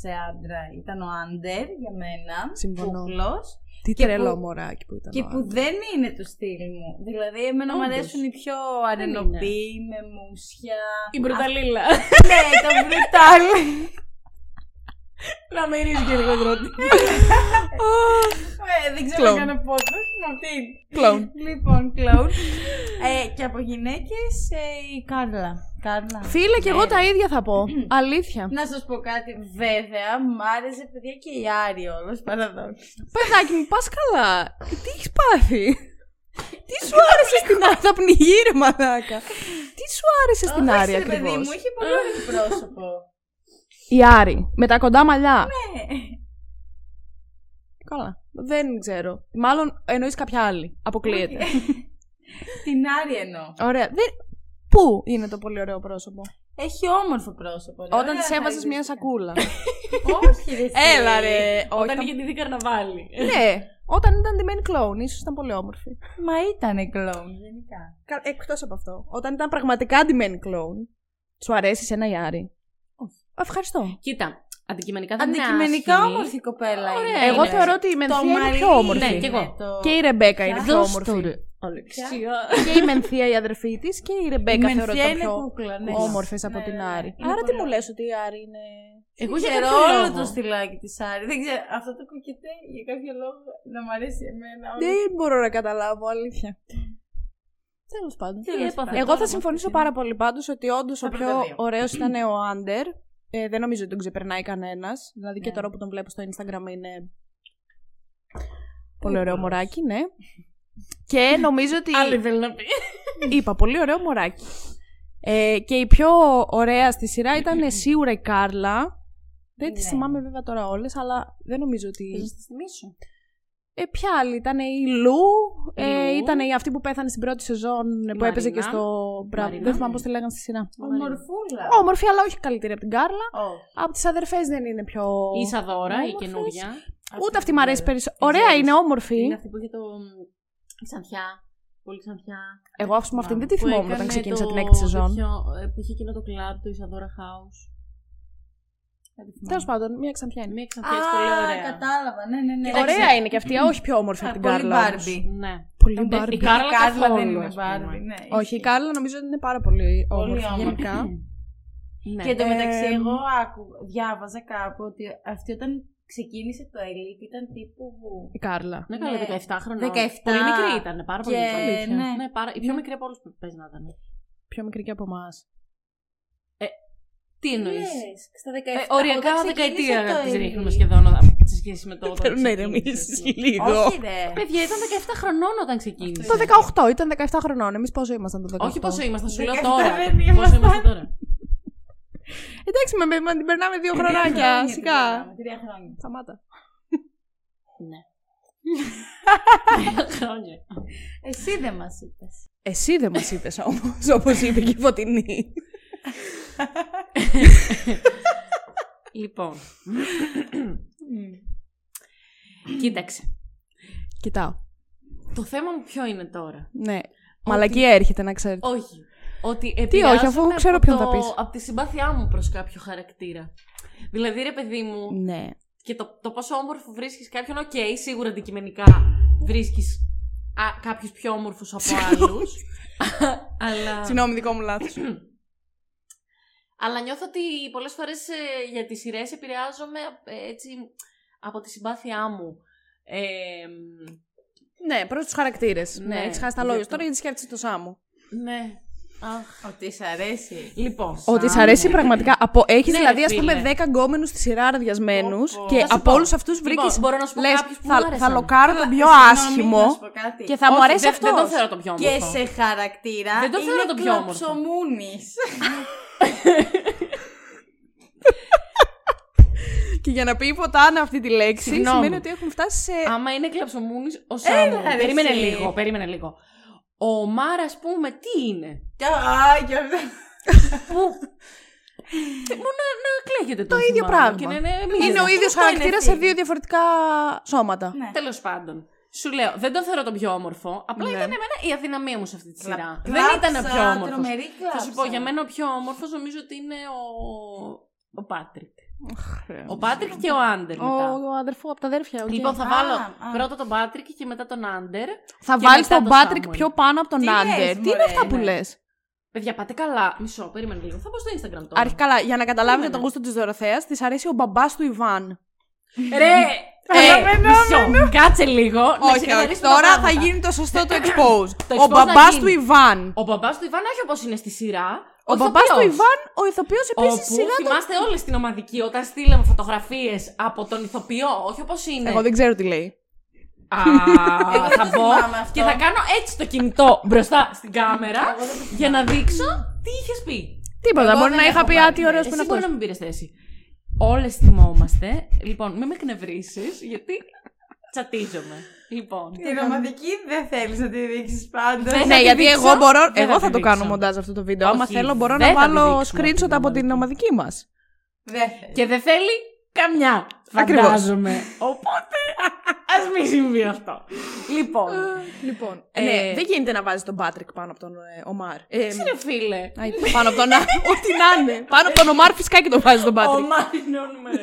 σε άντρα ήταν ο Άντερ για μένα. Συμφωνώ. Κούκλος. Τι Και τρελό που- μωράκι που ήταν. Και ο που Άντερ. δεν είναι του στυλ μου. Δηλαδή, εμένα μου Όντως. αρέσουν οι πιο αρενοποί, με μουσια. Η μπρουταλίλα. Ναι, το μπρουτάλ. Να μυρίζει και λίγο τρώτη. Ε, δεν ξέρω Κλόουν. να κάνω πότε. Να τι. Κλόουν. Λοιπόν, κλόουν. Ε, και από γυναίκες η Κάρλα. Κάρλα. Φίλε, και εγώ Ναι. τα ίδια θα πω. Αλήθεια. Να σας πω κάτι, βέβαια, μ' άρεσε παιδιά και η Άρη όλος παραδόξως. Παιδάκι μου, πας καλά. Τι έχεις πάθει; Τι σου άρεσε στην Άρη, θα πνιγεί ρε μαλάκα. Τι σου άρεσε στην Άρη παιδί ακριβώς; μου, είχε πολύ ωραίο πρόσωπο. Η Άρη, με τα κοντά μαλλιά. Ναι. Καλά. Δεν ξέρω. Μάλλον εννοείς κάποια άλλη. Αποκλείεται. Την Άρη εννοώ. Ωραία. Δεν... Πού είναι το πολύ ωραίο πρόσωπο; Έχει όμορφο πρόσωπο. ρε. Όταν Ωραία της έβαζες μια χαρακτηριστικά. σακούλα. Όχι, ρε. εσύ. Έλα ρε. Όταν Όταν... είχε ντυθεί καρναβάλι. Ναι, όταν ήταν ντυμένη κλόουν, ίσως ήταν πολύ όμορφη. Μα ήταν κλόουν, γενικά. Εκτός από αυτό. Όταν ήταν πραγματικά ντυμένη κλόουν, σου αρέσει ένα η Άρη; Όχι. Ευχαριστώ. Κοίτα, αντικειμενικά δεν είναι Αντικειμενικά άσχημη. όμορφη η κοπέλα Ωραία, είναι. Εγώ είναι. θεωρώ ότι η Μενθία είναι μαλλί πιο όμορφη. Ναι, κι εγώ. το- Και η Ρεμπέκα είναι πιο Δώσ' όμορφη. το ρε. Αλεξία. και η Μενθία η αδερφή της και η Ρεμπέκα Η θεωρώ ότι Μενθία ήταν είναι πιο κούκλα, ναι. όμορφες από Ναι, την ναι, ναι. Άρη. Είναι Άρα τι πολύ μου ωραία. λες ότι η Άρη είναι Εγώ Δεν για ξέρω κάποιο όλο λόγο. το στυλάκι της Άρη. Δεν ξέρω. Αυτό το κοκκετέ για κάποιο λόγο να μ' αρέσει εμένα. Δεν μπορώ να καταλάβω, αλήθεια. Τέλος πάντων. Τέλος έπαθε πάντων. Εγώ τώρα θα με συμφωνήσω αυτή πάρα πολύ πάντως ότι όντως ο Τα πιο πρώτα δύο. ωραίος ήταν ο Άντερ. Ε, δεν νομίζω ότι τον ξεπερνάει κανένας. Δηλαδή και Ναι. τώρα που τον βλέπω στο Instagram είναι. Πολύ ωραίο μωράκι, ναι. Και νομίζω ότι. Άλλη θέλει να πει. Είπα, πολύ ωραίο μωράκι. Ε, και η πιο ωραία στη σειρά ήταν σίγουρα η Κάρλα. Δεν τις Ναι. θυμάμαι βέβαια τώρα όλες, αλλά δεν νομίζω ότι... Θες να στη θυμίσω. Ε, ποια άλλη, ήταν η Λου, ε, Λου. ήταν η αυτή που πέθανε στην πρώτη σεζόν ε, που Μαρίνα. έπαιζε και στο... Μπράβο, Μαρίνα. δεν θυμάμαι πώς τη λέγανε στη σειρά. Ομορφούλα. Όμορφη, αλλά όχι καλύτερη από την Κάρλα. Oh. Από τις αδερφές δεν είναι πιο... Η Ισαδόρα, η όμορφες. καινούρια. Ούτε αυτή μου αρέσει περισσότερο. Την Ωραία, ξέρεις. είναι όμορφη. Είναι αυτή που είχε το. η Ξανθιά. Πολύ ξανθιά. Εγώ, ας πούμε, αυτήν δεν τη Που θυμόμουν όταν έκανε ξεκίνησα το την έκτη σεζόν. τέτοιο, ε, Που είχε εκείνο το κλαμπ, το Ισαδόρα House. Τέλος πάντων, μία ξανθιά είναι. Μία ξανθιά έτσι πολύ Α, ωραία. κατάλαβα. Ναι, ναι, ναι. Ωραία είναι και αυτή, όχι πιο όμορφη από την Πολύ Κάρλα. όμως. Barbie. Ναι. Πολύ Ε, Barbie. Η Κάρλα, Η Κάρλα καθόλου, δεν είναι ας πούμε. Barbie. Ναι, Όχι, η ισχύει. Κάρλα νομίζω ότι είναι πάρα πολύ όμορφη όμορφη. γενικά. Ναι. Και εντωμεταξύ, Ε, εγώ άκου, διάβαζα κάπου ότι αυτή όταν ξεκίνησε το Elite ήταν τύπου. Η Κάρλα. Ναι, καλά, Ναι. 17 χρόνια. 17. Πολύ μικρή ήταν, πάρα πολύ Και, μικρή. Αλήθεια. ναι. Ναι, πάρα... Η πιο Ναι. μικρή από όλους που παίζει να ήταν. Πιο μικρή και από εμάς. Τι εννοείς; Λες, στα 17. Ε, οριακά όταν δεκαετία ξεκίνησε το τη Elite. ρίχνουμε σχεδόν όταν- σε σχέση με το. όταν Πρέπει να ξεκίνησες, ηρεμήσεις ας πούμε. λίγο. Όχι, ρε. Παιδιά, ήταν 17 χρονών όταν ξεκίνησε. Το 18, ήταν 17 χρονών. Εμείς πόσο ήμασταν το 18. Όχι πόσο ήμασταν, σου λέω 17 τώρα. δεν Πόσο ήμασταν. είμαστε τώρα. Εντάξει, με, με, την περνάμε δύο Τρία χρονάκια. χρόνια Σιγά. την κάναμε, Τρία χρόνια. Σταμάτα. Ναι. Χρόνια. Εσύ δεν μας είπες. Εσύ δεν μας είπες όμως, όπως είπε και η Φωτεινή. Λοιπόν. Κοίταξε. Κοιτάω. Το θέμα μου ποιο είναι τώρα; Ναι. Μαλακία έρχεται να ξέρετε. Όχι. Ότι όχι, επηρεάζομαι αφού ξέρω από ποιον το- θα πεις. Από τη συμπάθειά μου προς κάποιο χαρακτήρα. Δηλαδή, ρε παιδί μου, Ναι. και το, το πόσο όμορφο βρίσκεις κάποιον, οκ, σίγουρα αντικειμενικά βρίσκεις α, κάποιους πιο όμορφους από άλλους. αλλά... Συγγνώμη, δικό μου λάθος. Αλλά νιώθω ότι πολλές φορές ε, για τις σειρές επηρεάζομαι ε, έτσι από τη συμπάθειά μου. Ε, ναι, προ τους χαρακτήρες. Ναι, Ναι, έχεις χάσει τα γι' λόγια. αυτό. Τώρα γιατί σκέφτεσαι το Σάμου. ναι. Αχ. Ότι σ' αρέσει. Λοιπόν. Ότι σ' Σάμου. αρέσει πραγματικά. Από... Έχεις Ναι, δηλαδή, ρε α πούμε, φίλε. 10 γκόμενους στη σειρά αρδιασμένου Πω, πω. και Θα σου από πω. όλους αυτούς βρήκες. Λοιπόν, μπορώ να σου πω λες, κάποιους που μου θα, θα άρεσαν. λοκάρω τον πιο Συγγνώμη, άσχημο να σου πω κάτι. και θα μου Όχι, αρέσει δεν, αυτός. Δεν τον θεωρώ το πιο όμορφο. Και σε χαρακτήρα. Δεν το θεωρώ είναι το πιο όμορφο. κλαψομούνης. Και για να πει η Φωτάνα αυτή τη λέξη, Συγγνώμη. σημαίνει ότι έχουν φτάσει σε. Άμα είναι κλαψομούνης, ο Σάμου. ρε, Περίμενε εσύ. λίγο, περίμενε λίγο. Ο Μάρα, ας πούμε, τι είναι; Και- Α, και αυτό. Που. Μόνο να, να κλαίγεται το Το ίδιο πράγμα. Και να είναι, Είναι ο ίδιος Αυτό χαρακτήρας είναι σε θύμη. δύο διαφορετικά σώματα. Ναι. Τέλος πάντων. Σου λέω, δεν τον θεωρώ τον πιο όμορφο. Απλά Ναι. ήταν εμένα η αδυναμία μου σε αυτή τη σειρά. Κλα- δεν ήταν ο κλάψα, πιο όμορφος. τρομερή Θα σου πω, κλάψα. για μένα ο πιο όμορφος νομίζω ότι είναι ο. Ο Πάτρικ. Ο Πάτρικ και ο Άντερ Ο, μετά. ο αδερφός από τα αδέρφια. οκ. Λοιπόν, θα Α, βάλω α. πρώτα τον Πάτρικ και μετά τον Άντερ. θα και βάλεις μετά τον το Πάτρικ Σάμουελ. πιο πάνω από τον Τι λες, Άντερ. Τι είναι μωρέ, αυτά που ναι. λες; Παιδιά, πάτε καλά. Μισό, περίμενε λίγο. Θα πω στο Instagram τώρα. Αρχικά, καλά, για να καταλάβετε Περίμενε. τον γούστο της Δωροθέας, της αρέσει ο μπαμπάς του Ιβάν. Ρε! Ε, Φαινόμενο. μισό, κάτσε λίγο. να Όχι, όχι. ξεκαθαρίσουμε Τώρα τα θα πράγματα. γίνει το σωστό το expose. Το ο expose να μπαμπάς γίνει. του Ιβάν. Ο μπαμπάς του Ιβάν, όχι όπως είναι στη σειρά. Ο μπαμπά του ηθοποιός. Ιβάν, ο ηθοποιός επίσης Όπου στη σειρά. του- θυμάστε όλε στην ομαδική όταν στείλαμε φωτογραφίες από τον ηθοποιό, όχι όπως είναι. Εγώ δεν ξέρω τι λέει. Α, Εγώ δεν θα το μπω θυμάμαι αυτό. και θα κάνω έτσι το κινητό μπροστά στην κάμερα για να δείξω τι είχες πει. Τίποτα. Εγώ Μπορεί δεν να είχα έχω πει πάρει άτι ωραίο που Εσύ είναι μπορεί αυτό. να μην πήρες θέση. Όλες θυμόμαστε. Λοιπόν, μην με εκνευρίσει, γιατί τσατίζομαι. Λοιπόν. Την ομαδική δεν θέλεις να τη δείξεις πάντα. Δεν- Ναι, τη γιατί δείξω, εγώ μπορώ. δεν Εγώ θα θα τη το κάνω δείξω. μοντάζ αυτό το βίντεο. Άμα Όχι, θέλω, μπορώ δεν να θα τη βάλω δείξουμε screenshot την από την ομαδική. ομαδική μας. Δεν θέλεις. Και δεν θέλει καμιά. Ακριβώς. Φαντάζομαι. Οπότε, ας μην συμβεί αυτό. λοιπόν. Λοιπόν. Ε, ναι, δεν γίνεται να βάζεις τον Πάτρικ πάνω από τον ε, Ομάρ. Ε, Ρε φίλε. αϊ, πάνω από τον. Ό,τι να είναι. Πάνω από τον Ομάρ φυσικά και τον βάζεις τον Ο Πάτρικ. Μάρινο νούμερο.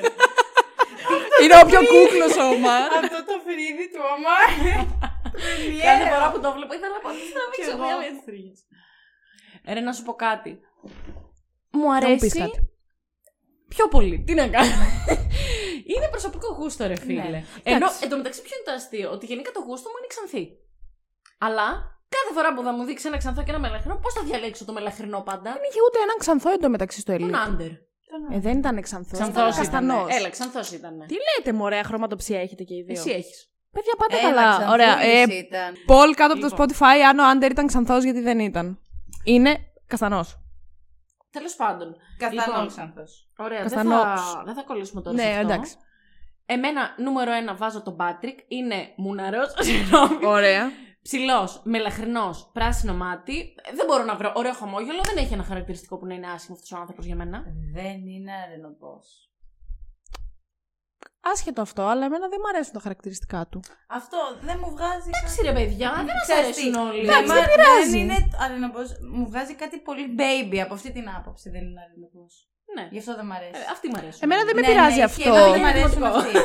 Είναι ο πιο κούκλος ο Ομάρ. Αυτό το φρύδι του Ομάρ. Κάθε φορά που το βλέπω ήθελα πολύ να τραβήξω Κι εγώ. μια μέτρη. Ρε να σου πω κάτι. Μου Να μου πεις αρέσει κάτι. Πιο πολύ. Τι να κάνω. είναι προσωπικό γούστο, ρε φίλε. Ναι. Ενώ Εντάξει. εντωμεταξύ, ποιο είναι το αστείο, ότι γενικά το γούστο μου είναι ξανθή. Αλλά κάθε φορά που θα μου δείξει ένα ξανθό και ένα μελαχρινό, πώς θα διαλέξω το μελαχρινό πάντα; Δεν είχε ούτε έναν ξανθό εντωμεταξύ στο Τον Elite. Άντερ. Ε, δεν ήταν ξανθό. Ξανθό ήταν. Καστανός. Έλα, ξανθό ήταν. Τι λέτε, μωρέ, χρωματοψία έχετε και οι δύο; Εσύ έχεις. Παιδιά, πάτε Ένα καλά. ξανθούλης Ωραία. Ε, ήταν. Πολ κάτω από το Λοιπόν. Spotify, αν ο Άντερ ήταν ξανθό, γιατί δεν ήταν. Είναι καστανός. Τέλος πάντων. Καθανός Λοιπόν, άνθρωπος. Ωραία, δεν Καστανός. θα, δεν θα κολλήσουμε τώρα σε Ναι, αυτό. εντάξει. Εμένα, νούμερο ένα, βάζω τον Πάτρικ. Είναι μουναρός. Συγγνώμη. Ωραία. Ψηλός, μελαχρινός, πράσινο μάτι. Ε, Δεν μπορώ να βρω ωραίο χαμόγελο. Δεν έχει ένα χαρακτηριστικό που να είναι άσχημο αυτός ο άνθρωπος για μένα. Δεν είναι αρενοπός. Άσχετο αυτό, αλλά εμένα δεν μου αρέσουν τα χαρακτηριστικά του. Αυτό δεν μου βγάζει. Εντάξει, ρε παιδιά, δεν μας Ξέρεις αρέσουν τι, όλοι. Δεν, δεν μα- πειράζει. δεν είναι αρενοπός. Μου βγάζει κάτι πολύ baby από αυτή την άποψη. Δεν είναι αρενοπός. Ναι. Γι' αυτό δεν μου αρέσει. Ε, αυτοί μου αρέσουν. Εμένα δεν με Ναι, πειράζει ναι, αυτό. και εμένα δεν μου αρέσουν Δημοτικό. αυτοί.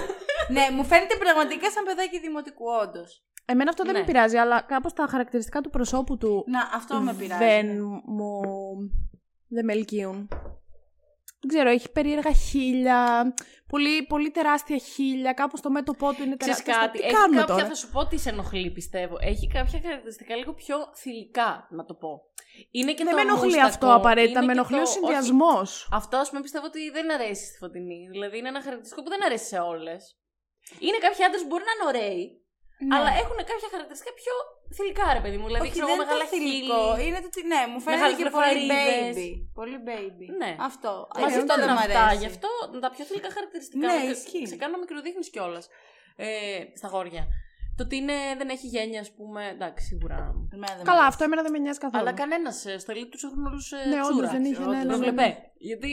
ναι, μου φαίνεται πραγματικά σαν παιδάκι δημοτικού, όντως. Εμένα αυτό δεν Ναι. με πειράζει, αλλά κάπως τα χαρακτηριστικά του προσώπου του Να, αυτό με πειράζει. δεν μου. δεν με ελκύουν. Δεν ξέρω, έχει περίεργα χίλια, πολύ, πολύ τεράστια χίλια, κάπως το μέτωπό του είναι Ξέρεις τεράστιο. κάτι, Τι έχει κάνουμε κάποια, τώρα; θα σου πω τι σε ενοχλεί πιστεύω. Έχει κάποια χαρακτηριστικά λίγο πιο θηλυκά, να το πω. Είναι και Δεν το με ενοχλεί μουστακό, αυτό απαραίτητα, είναι με και ενοχλεί το- ο όχι, συνδυασμός. Αυτό, ας πούμε, πιστεύω ότι δεν αρέσει στη φωτεινή. Δηλαδή, είναι ένα χαρακτηριστικό που δεν αρέσει σε όλες. Είναι κάποιοι άντρες που μπορεί να είναι ωραίοι, Ναι. αλλά έχουν κάποια χαρακτηριστικά πιο θηλυκά, ρε παιδί μου. Δηλαδή, Όχι, ξέρω δεν εγώ, είναι μεγάλα το θηλυκό. χείλη. Είναι το ότι ναι, μου φαίνεται Μεγάλες και πολύ λεφαρίδες. baby. Πολύ baby. Ναι. Αυτό. Μα Ε, αυτό δεν δεν μ' αυτά, αρέσει. γι' αυτό τα πιο θηλυκά χαρακτηριστικά. Ναι, με- ισχύει. Σε κάνω μικροδείχνεις κιόλας. Ε, στα γόρια. Το ότι είναι, δεν έχει γένεια, ας πούμε. Εντάξει, σίγουρα. Εμένα δεν μ' Καλά, αρέσει. αυτό εμένα δεν με νοιάζει καθόλου. Αλλά κανένας στο ελίτ τους έχουν όλους Ναι, όντως, δεν είχε, ναι, ναι, ναι, Προβλεπέ. ναι. Γιατί.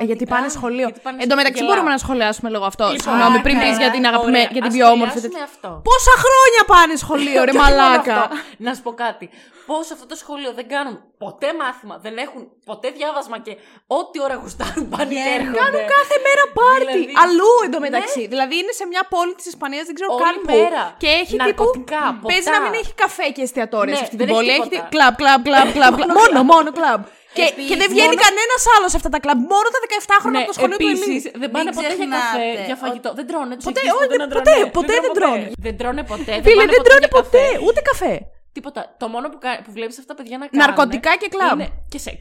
Ε, γιατί πάνε σχολείο. Γιατί πάνε Εν τω μεταξύ γελάω. μπορούμε να σχολιάσουμε λίγο αυτό. Λοιπόν, Συγγνώμη, πριν ωραία, πεις για την αγαπημένη, Ωραία, για την ας πιο όμορφη. σχολιάσουμε αυτό. Πόσα χρόνια πάνε σχολείο, ρε Και όχι μόνο μαλάκα; αυτό, Να σου πω κάτι. Πώς αυτό το σχολείο δεν κάνουν ποτέ μάθημα, δεν έχουν ποτέ διάβασμα και ό,τι ώρα γουστάρουν πάνε και Βγαίνουν. έρχονται. Κάνουν κάθε μέρα πάρτι. Δηλαδή- Αλλού εντωμεταξύ. Δηλαδή είναι σε μια πόλη της Ισπανίας, δεν ξέρω Όλη καν πού. μέρα. Και έχει τύπου. Ναρκωτικά, Παίζει ποτά. να μην έχει καφέ και εστιατόρια Ναι, σε αυτή δεν την έχει πόλη. Έχει τίποτα. τι- κλαμπ, κλαμπ, κλαμπ, κλαμπ. κλαμπ. Μόνο, μόνο κλαμπ. Και, Επίσης, και δεν βγαίνει μόνο- κανένας άλλος σε αυτά τα κλαμπ. Μόνο τα 17 χρόνια Ναι, από το σχολείο του επίσης, Ελίτ. δεν πάνε Μην ποτέ για καφέ, ξεχνάτε για φαγητό. Δεν τρώνε. τους Ποτέ, εγγύς όχι, να ποτέ, τρώνε. ποτέ δεν τρώνε. Δεν τρώνε ποτέ. Φίλε, πάνε δεν τρώνε για καφέ. ποτέ. Ούτε καφέ. Τίποτα. Το μόνο που, κα- που βλέπεις αυτά τα παιδιά να κάνουν. Ναρκωτικά και κλαμπ. Είναι και σεξ.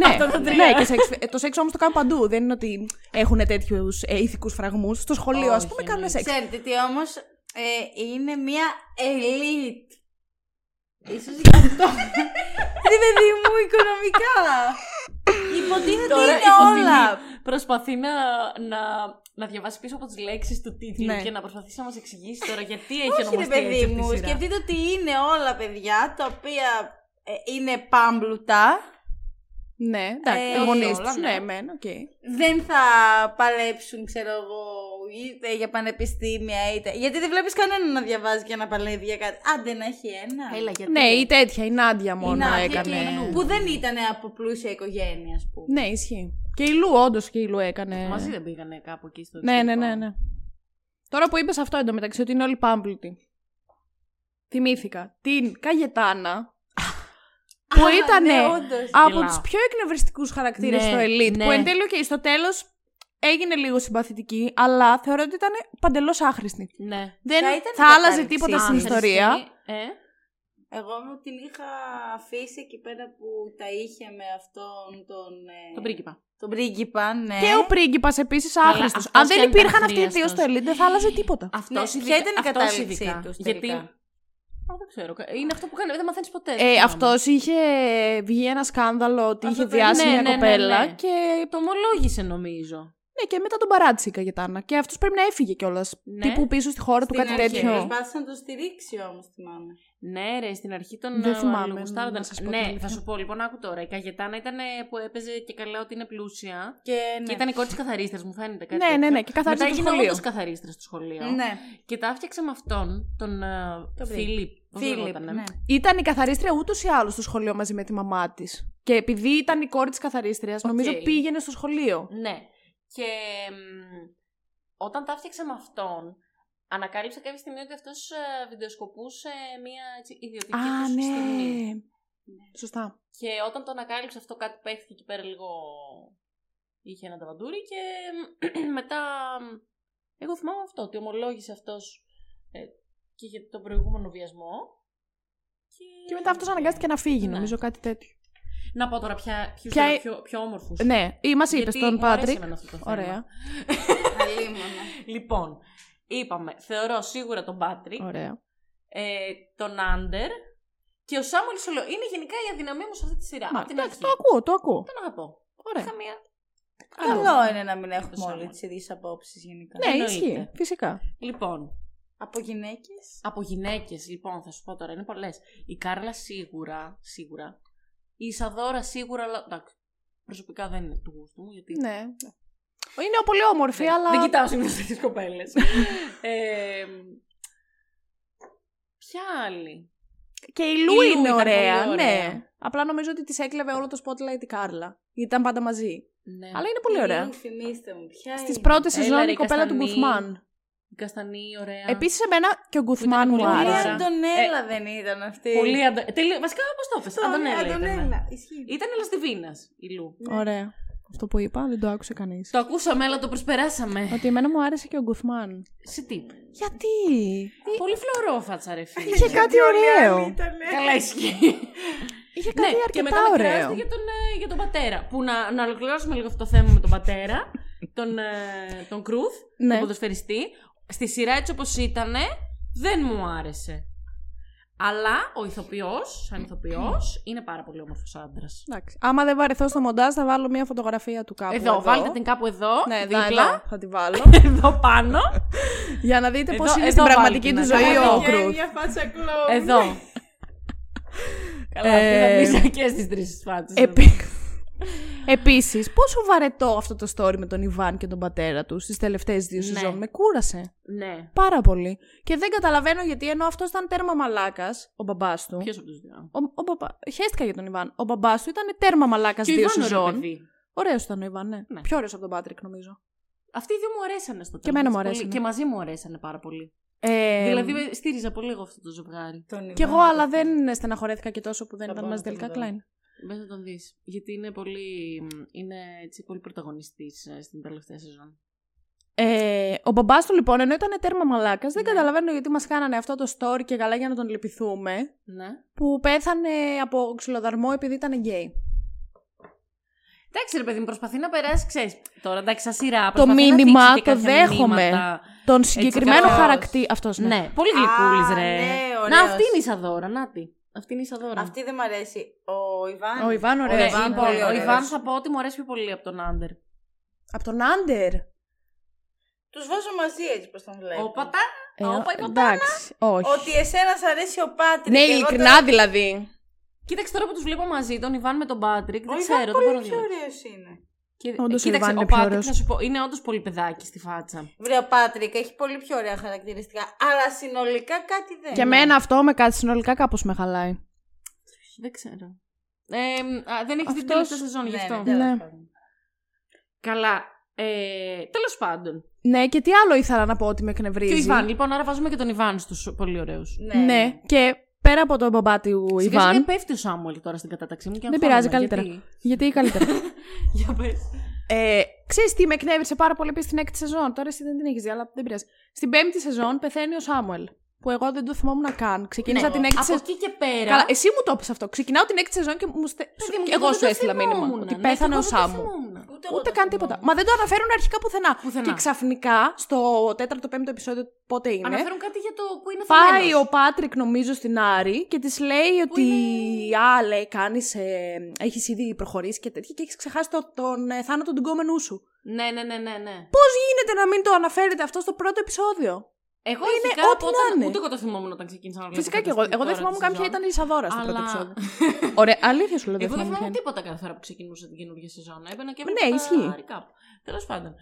Ναι, Αυτά τα τρία. ναι, και σεξ. Ε, Το σεξ όμως το κάνουν παντού. Δεν είναι ότι έχουν τέτοιους ηθικούς φραγμούς. Στο σχολείο, ας Όχι, πούμε, ναι. κάνουν σεξ. Ξέρετε τι όμως είναι μια elite. Ίσως γι' αυτό. Ρε παιδί μου, οικονομικά. Υποτίθεται Τώρα είναι η Φωτεινή όλα. Προσπαθεί να, να, να διαβάσει πίσω από τις λέξεις του τίτλου Ναι. και να προσπαθήσει να μας εξηγήσει τώρα γιατί έχει Όχι ρε ονομαστεί παιδί έτσι αυτή η μου, σειρά. σκεφτείτε ότι είναι όλα παιδιά τα οποία ε, είναι πάμπλουτα. Ναι, εντάξει. Ε, οι γονείς όλα, τους. ναι. Ναι, μεν, οκ. Δεν θα παλέψουν, ξέρω εγώ, είτε για πανεπιστήμια είτε. Γιατί δεν βλέπεις κανέναν να διαβάζει και να παλεύει για κάτι. Άντε να έχει ένα. Έλα, γιατί. Ναι, η τέτοια, η Νάντια Η μόνο Νάντια έκανε. και η Λου, Που δεν ήταν από πλούσια οικογένεια, ας πούμε. Ναι, ισχύει. Και η Λου, όντως και η Λου έκανε. Μαζί δεν πήγανε κάπου εκεί στο Ναι, ναι, εξωτερικό. ναι, ναι. Τώρα που είπες αυτό εντωμεταξύ ότι είναι όλοι πάμπλουτοι. Θυμήθηκα την Καγετάνα. Που Α, ήταν ναι, όντως. από Γελάω. τους πιο εκνευριστικούς χαρακτήρες Ναι, στο Elite. ναι. Που εν τέλει, okay, στο τέλος έγινε λίγο συμπαθητική, αλλά θεωρώ ότι ήταν παντελώς άχρηστη. Ναι. Δεν Ποια ήταν η θα άλλαζε κατάληξή τίποτα στην της; ιστορία. Ε, Εγώ μου την είχα αφήσει εκεί πέρα που τα είχε με αυτόν τον. ε, τον πρίγκιπα. Τον πρίγκιπα, ναι. Και ο πρίγκιπας επίσης άχρηστος. αυτός Αν και δεν αν ήταν υπήρχαν αυτοί οι δύο αχρίαστος. στο Elite, δεν θα άλλαζε τίποτα. Αυτός Ναι, ποια ήταν η κατάληξή τους Γιατί. Τελικά; Α, δεν ξέρω. Είναι αυτό που κάνει, δεν μαθαίνεις ποτέ. Ε, συγγνώμη. Αυτός είχε βγει ένα σκάνδαλο ότι Αυτό είχε το- διάσει ναι, μια ναι, ναι, κοπέλα ναι. και. Το ομολόγησε νομίζω. Ναι, και μετά τον παράτησε η Καγετάνα. Και αυτός πρέπει να έφυγε κιόλας. Ναι. Τύπου πίσω στη χώρα του Στην κάτι αρχή τέτοιο. Προσπάθησε να το στηρίξει όμως, θυμάμαι. Ναι, ρε, στην αρχή των Δεν ε, θυμάμαι, γουστάρονταν. να σας πω την Ναι, αλήθεια. θα σου πω λοιπόν, άκου τώρα. Η Καγετάνα ήταν ε, που έπαιζε και καλά ότι είναι πλούσια. Και, ναι. Και ήταν η κόρη της καθαρίστρια, μου φαίνεται κάτι. Ναι, ναι, τέτοιο. ναι, και καθάρισε Μετά το έγινε σχολείο. όντως καθαρίστρια στο σχολείο. Ναι. Και τα έφτιαξε με αυτόν, τον ε, Τον Φίλιπ. πώς Φίλιπ, λεγότανε. ναι. Ήταν η καθαρίστρια ούτως ή άλλως στο σχολείο μαζί με τη μαμά της. Και επειδή ήταν η κόρη της καθαρίστριας, νομίζω Οκ. πήγαινε στο σχολείο. Ναι. Και μ, όταν τα έφτιαξε με αυτόν, ανακάλυψε κάποια στιγμή ότι αυτός βιντεοσκοπούσε μια έτσι, ιδιωτική Α, τους ναι. στιγμή. Σωστά. Και όταν το ανακάλυψε αυτό, κάτι παίχθηκε εκεί πέρα λίγο είχε ένα νταβαντούρι και μετά. Εγώ θυμάμαι αυτό, ότι ομολόγησε αυτός ε, και για τον προηγούμενο βιασμό. Και, Και μετά αυτός αναγκάστηκε να φύγει, Ναι. νομίζω κάτι τέτοιο. Να πω τώρα πια ποιους Ποια- θεωρώ πιο, πιο όμορφους. Ναι, ή μας είπες Γιατί τον μου αρέσει Πάτρικ. εμένα αυτό το θέμα. Ωραία. Αλίμονα. Λοιπόν, είπαμε, θεωρώ σίγουρα τον Πάτρικ, Ωραία. ε, τον Άντερ και ο Σάμουελ Σολό. Είναι γενικά η αδυναμία μου σε αυτή τη σειρά. Μα, Απ' την εντάξει, αρχή. το ακούω, το ακούω. Τον αγαπώ. Ωραία. Είχα μία. Καλό είναι να μην έχουμε Το όλοι σώμα. τις ίδιε απόψεις γενικά. Ναι, εννοείται. ισχύει. Φυσικά. Λοιπόν, Από γυναίκες. από γυναίκες, λοιπόν, θα σου πω τώρα, είναι πολλές. Η Κάρλα σίγουρα, σίγουρα. Η Ισαδόρα σίγουρα, αλλά εντάξει. Προσωπικά δεν είναι του γούστου μου, γιατί. Ναι. Είναι πολύ όμορφη, Ναι, αλλά. Δεν κοιτάω συνήθω τέτοιες κοπέλες. ε, ποια άλλη; Και η Η Λου Λου είναι ήταν ωραία, πολύ ναι. ωραία. Απλά νομίζω ότι της έκλεβε όλο το spotlight η Κάρλα. Γιατί ήταν πάντα μαζί. Ναι. Αλλά είναι πολύ ωραία. Θυμήστε μου, ποια Στις είναι. πρώτες Έλα, σεζόν ρε, η κοπέλα του Καστανή. Γκουθμάν. Η Καστανή, ωραία. Επίσης, εμένα και ο Γκουθμάν ήταν μου πολύ Η άρεσε. ωραία. Αντωνέλα δεν ήταν αυτή. Πολύ αντα... Τελείω... Βασικά, πώ το έφεσαι. Αυτό, ναι, Αντωνέλα. ήταν. Αντωνέλα. Ισχύει. Ήταν Ελαστιβίνα η Λου. Ωραία. Αυτό που είπα δεν το άκουσε κανείς. Το ακούσαμε, αλλά το προσπεράσαμε. Ότι εμένα μου άρεσε και ο Γκουθμάν. Σε τι; Γιατί; Πολύ φλωρόφατσα, ρε φίλε. Είχε κάτι ωραίο. Καλά ισχύει. Είχε ναι, κάτι και αρκετά μετά με ωραίο. κράζετε για τον, ε, για τον πατέρα. Που να, να ολοκληρώσουμε λίγο αυτό το θέμα με τον πατέρα, τον, ε, τον Κρούθ, Ναι. τον ποδοσφαιριστή. Στη σειρά έτσι όπως ήταν, δεν μου άρεσε. Αλλά ο ηθοποιός, σαν ηθοποιός, είναι πάρα πολύ όμορφος άντρας. Εντάξει. Άμα δεν βαρεθώ στο μοντάζ, θα βάλω μια φωτογραφία του κάπου. Εδώ, βάλτε την κάπου εδώ, Ναι, δίπλα, δίπλα. Θα τη βάλω. εδώ πάνω, για να δείτε Εδώ- πώ είναι εδώ στην βάλτε πραγματική την του αγάπη. ζωή ο Εδώ. Κρούθ. Μια φάτσα κλόουν. εδώ. Καλά, Ε, αυτή θα μπει και στις τρεις φάτσες. Επί... Επίσης, πόσο βαρετό αυτό το story με τον Ιβάν και τον πατέρα τους στις τελευταίες δύο Ναι. σεζόν. Με κούρασε. Ναι. Πάρα πολύ. Και δεν καταλαβαίνω γιατί ενώ αυτό ήταν τέρμα μαλάκας, ο μπαμπάς του. Ποιος από τους δύο; Ο, ο μπαμπά... Χαίστηκα για τον Ιβάν. Ο μπαμπάς του ήταν τέρμα μαλάκας Και ο δύο Ιβάν ωραίο σεζόν. παιδί. Ωραίος ήταν ο Ιβάν, ναι. Ναι. Πιο ωραίος από τον Πάτρικ, νομίζω. Αυτοί οι δύο μου αρέσανε στο τέλος. Και εμένα μου πολύ. αρέσανε. Και μαζί μου αρέσανε πάρα πολύ. Ε, δηλαδή στήριζα πολύ εγώ αυτό το ζευγάρι. Κι εγώ, αλλά δεν στεναχωρέθηκα και τόσο που δεν Θα ήταν πάω μαζί να τον τελικά δω. Κλάιν. Μπες να τον δεις. Γιατί είναι πολύ, είναι έτσι, πολύ πρωταγωνιστής ε, στην τελευταία σεζόν. Ε, ο μπαμπάς του λοιπόν, ενώ ήταν τέρμα μαλάκας, δεν Ναι. καταλαβαίνω γιατί μας κάνανε αυτό το story και καλά για να τον λυπηθούμε. Ναι. Που πέθανε από ξυλοδαρμό επειδή ήταν γκέι. Εντάξει ρε παιδί μου, προσπαθεί να περάσει, ξέρεις, τώρα εντάξει σαν σειρά, Το προσπαθεί να μήνυμα θίξει και το κάποια δέχομαι. μηνύματα. Τον συγκεκριμένο καλώς. χαρακτήρα. Αυτός ναι. Ναι, πολύ γλυκούλης Α, ρε. ναι, να ωραίος. αυτή είναι η Ισαδόρα, να τη. Αυτή είναι η Ισαδόρα. Αυτή δεν μ' αρέσει. Ο Ιβάν. Ο Ιβάν Ναι, ωραίος. Ιβάν λοιπόν, πολύ ο ωραίος. Ιβάν θα πω ότι μου αρέσει πιο πολύ από τον Άντερ. Από τον Άντερ; Τους βάζω μαζί έτσι πώ τον βλέπω. Όπατα, Ε, όπα, είπα εντάξει, όχι. Ότι εσένας σ' αρέσει ο Πάτρικ. Ναι, εγώ ειλικρινά τώρα- δηλαδή. Κοίταξε τώρα που τους βλέπω μαζί, τον Ιβάν με τον Πάτρικ. Ο Δεν Ιβάν ξέρω, δεν μπορώ πολύ να πιο δω. ωραίος είναι. Και... Όντως, ο Κοίταξε, Ιβάν ο είναι πιο Πάτρικ ωραίος. θα σου πω, είναι όντως πολύ παιδάκι στη φάτσα. Βρε, ο Πάτρικ έχει πολύ πιο ωραία χαρακτηριστικά. Αλλά συνολικά κάτι δεν. Και είναι. εμένα αυτό με κάτι συνολικά κάπως με χαλάει. Δεν ξέρω. Ε, α, δεν έχεις την Αυτός- τελευταία σεζόν γι' Ναι, αυτό. ναι, τέλος Ναι. πάντων. Καλά. Ε, Τέλος πάντων. Ναι, και τι άλλο ήθελα να πω ότι με Και ο εκνευρίζει. Ιβάν, λοιπόν, άρα βάζουμε και τον Ιβάν στους πολύ ωραίους. Ναι. Ναι, και πέρα από τον μπαμπά του Σιγά σιγά Ιβάν. πέφτει ο Σάμουελ τώρα στην κατάταξή μου και Δεν πειράζει, αγχώνομαι. καλύτερα. Γιατί... Γιατί καλύτερα. Για πες. Ε, ξέρεις τι με εκνεύρισε πάρα πολύ επίσης στην έκτη σεζόν. Τώρα εσύ δεν την έχεις δει, αλλά δεν πειράζει. Στην πέμπτη σεζόν πεθαίνει ο Σάμουελ. Που εγώ δεν το θυμόμουν καν. Ξεκίνησα Ναι, την έκτη Από σεζόν. εκεί και πέρα. Καλά, εσύ μου το είπες αυτό. Ξεκινάω την έκτη σεζόν και μου στε... παιδί μου, και και εγώ δεν σου το έστειλα μήνυμα. θυμόμουν. Ότι Ναι, πέθανε και ο εγώ δεν το Σάμου. θυμόμουν. Ούτε, εγώ Ούτε το καν θυμόμαι. τίποτα. Μα δεν το αναφέρουν αρχικά πουθενά. Πουθενά. Και ξαφνικά στο τέταρτο πέμπτο επεισόδιο πότε είναι; Αναφέρουν κάτι για το που είναι Πάει θαμένος. ο Πάτρικ νομίζω στην Άρη και της λέει ότι είναι- Α, λέει, κάνεις, ε, έχεις ήδη προχωρήσει και τέτοια και έχεις ξεχάσει το, τον ε, θάνατο του γκόμενού σου. Ναι, ναι, ναι, ναι. ναι. Πώς γίνεται να μην το αναφέρετε αυτό στο πρώτο επεισόδιο; Εγώ Είναι αρχικά ό,τι από όταν- να είναι. Ούτε εγώ το θυμόμουν όταν ξεκίνησα να βλέπω. Φυσικά και εγώ. Εγώ δεν θυμόμουν καν ποια ήταν η Ισαδόρα στο πρώτο Αλλά- επεισόδιο. Ωραία, αλήθεια σου λέω. Εγώ δεν θυμάμαι θυμάμαι ποια είναι. τίποτα κάθε φορά που ξεκινούσα την καινούργια σεζόν. Έμπαινα και Ναι, έβλεπα ισχύει. τα recap. Τέλος πάντων.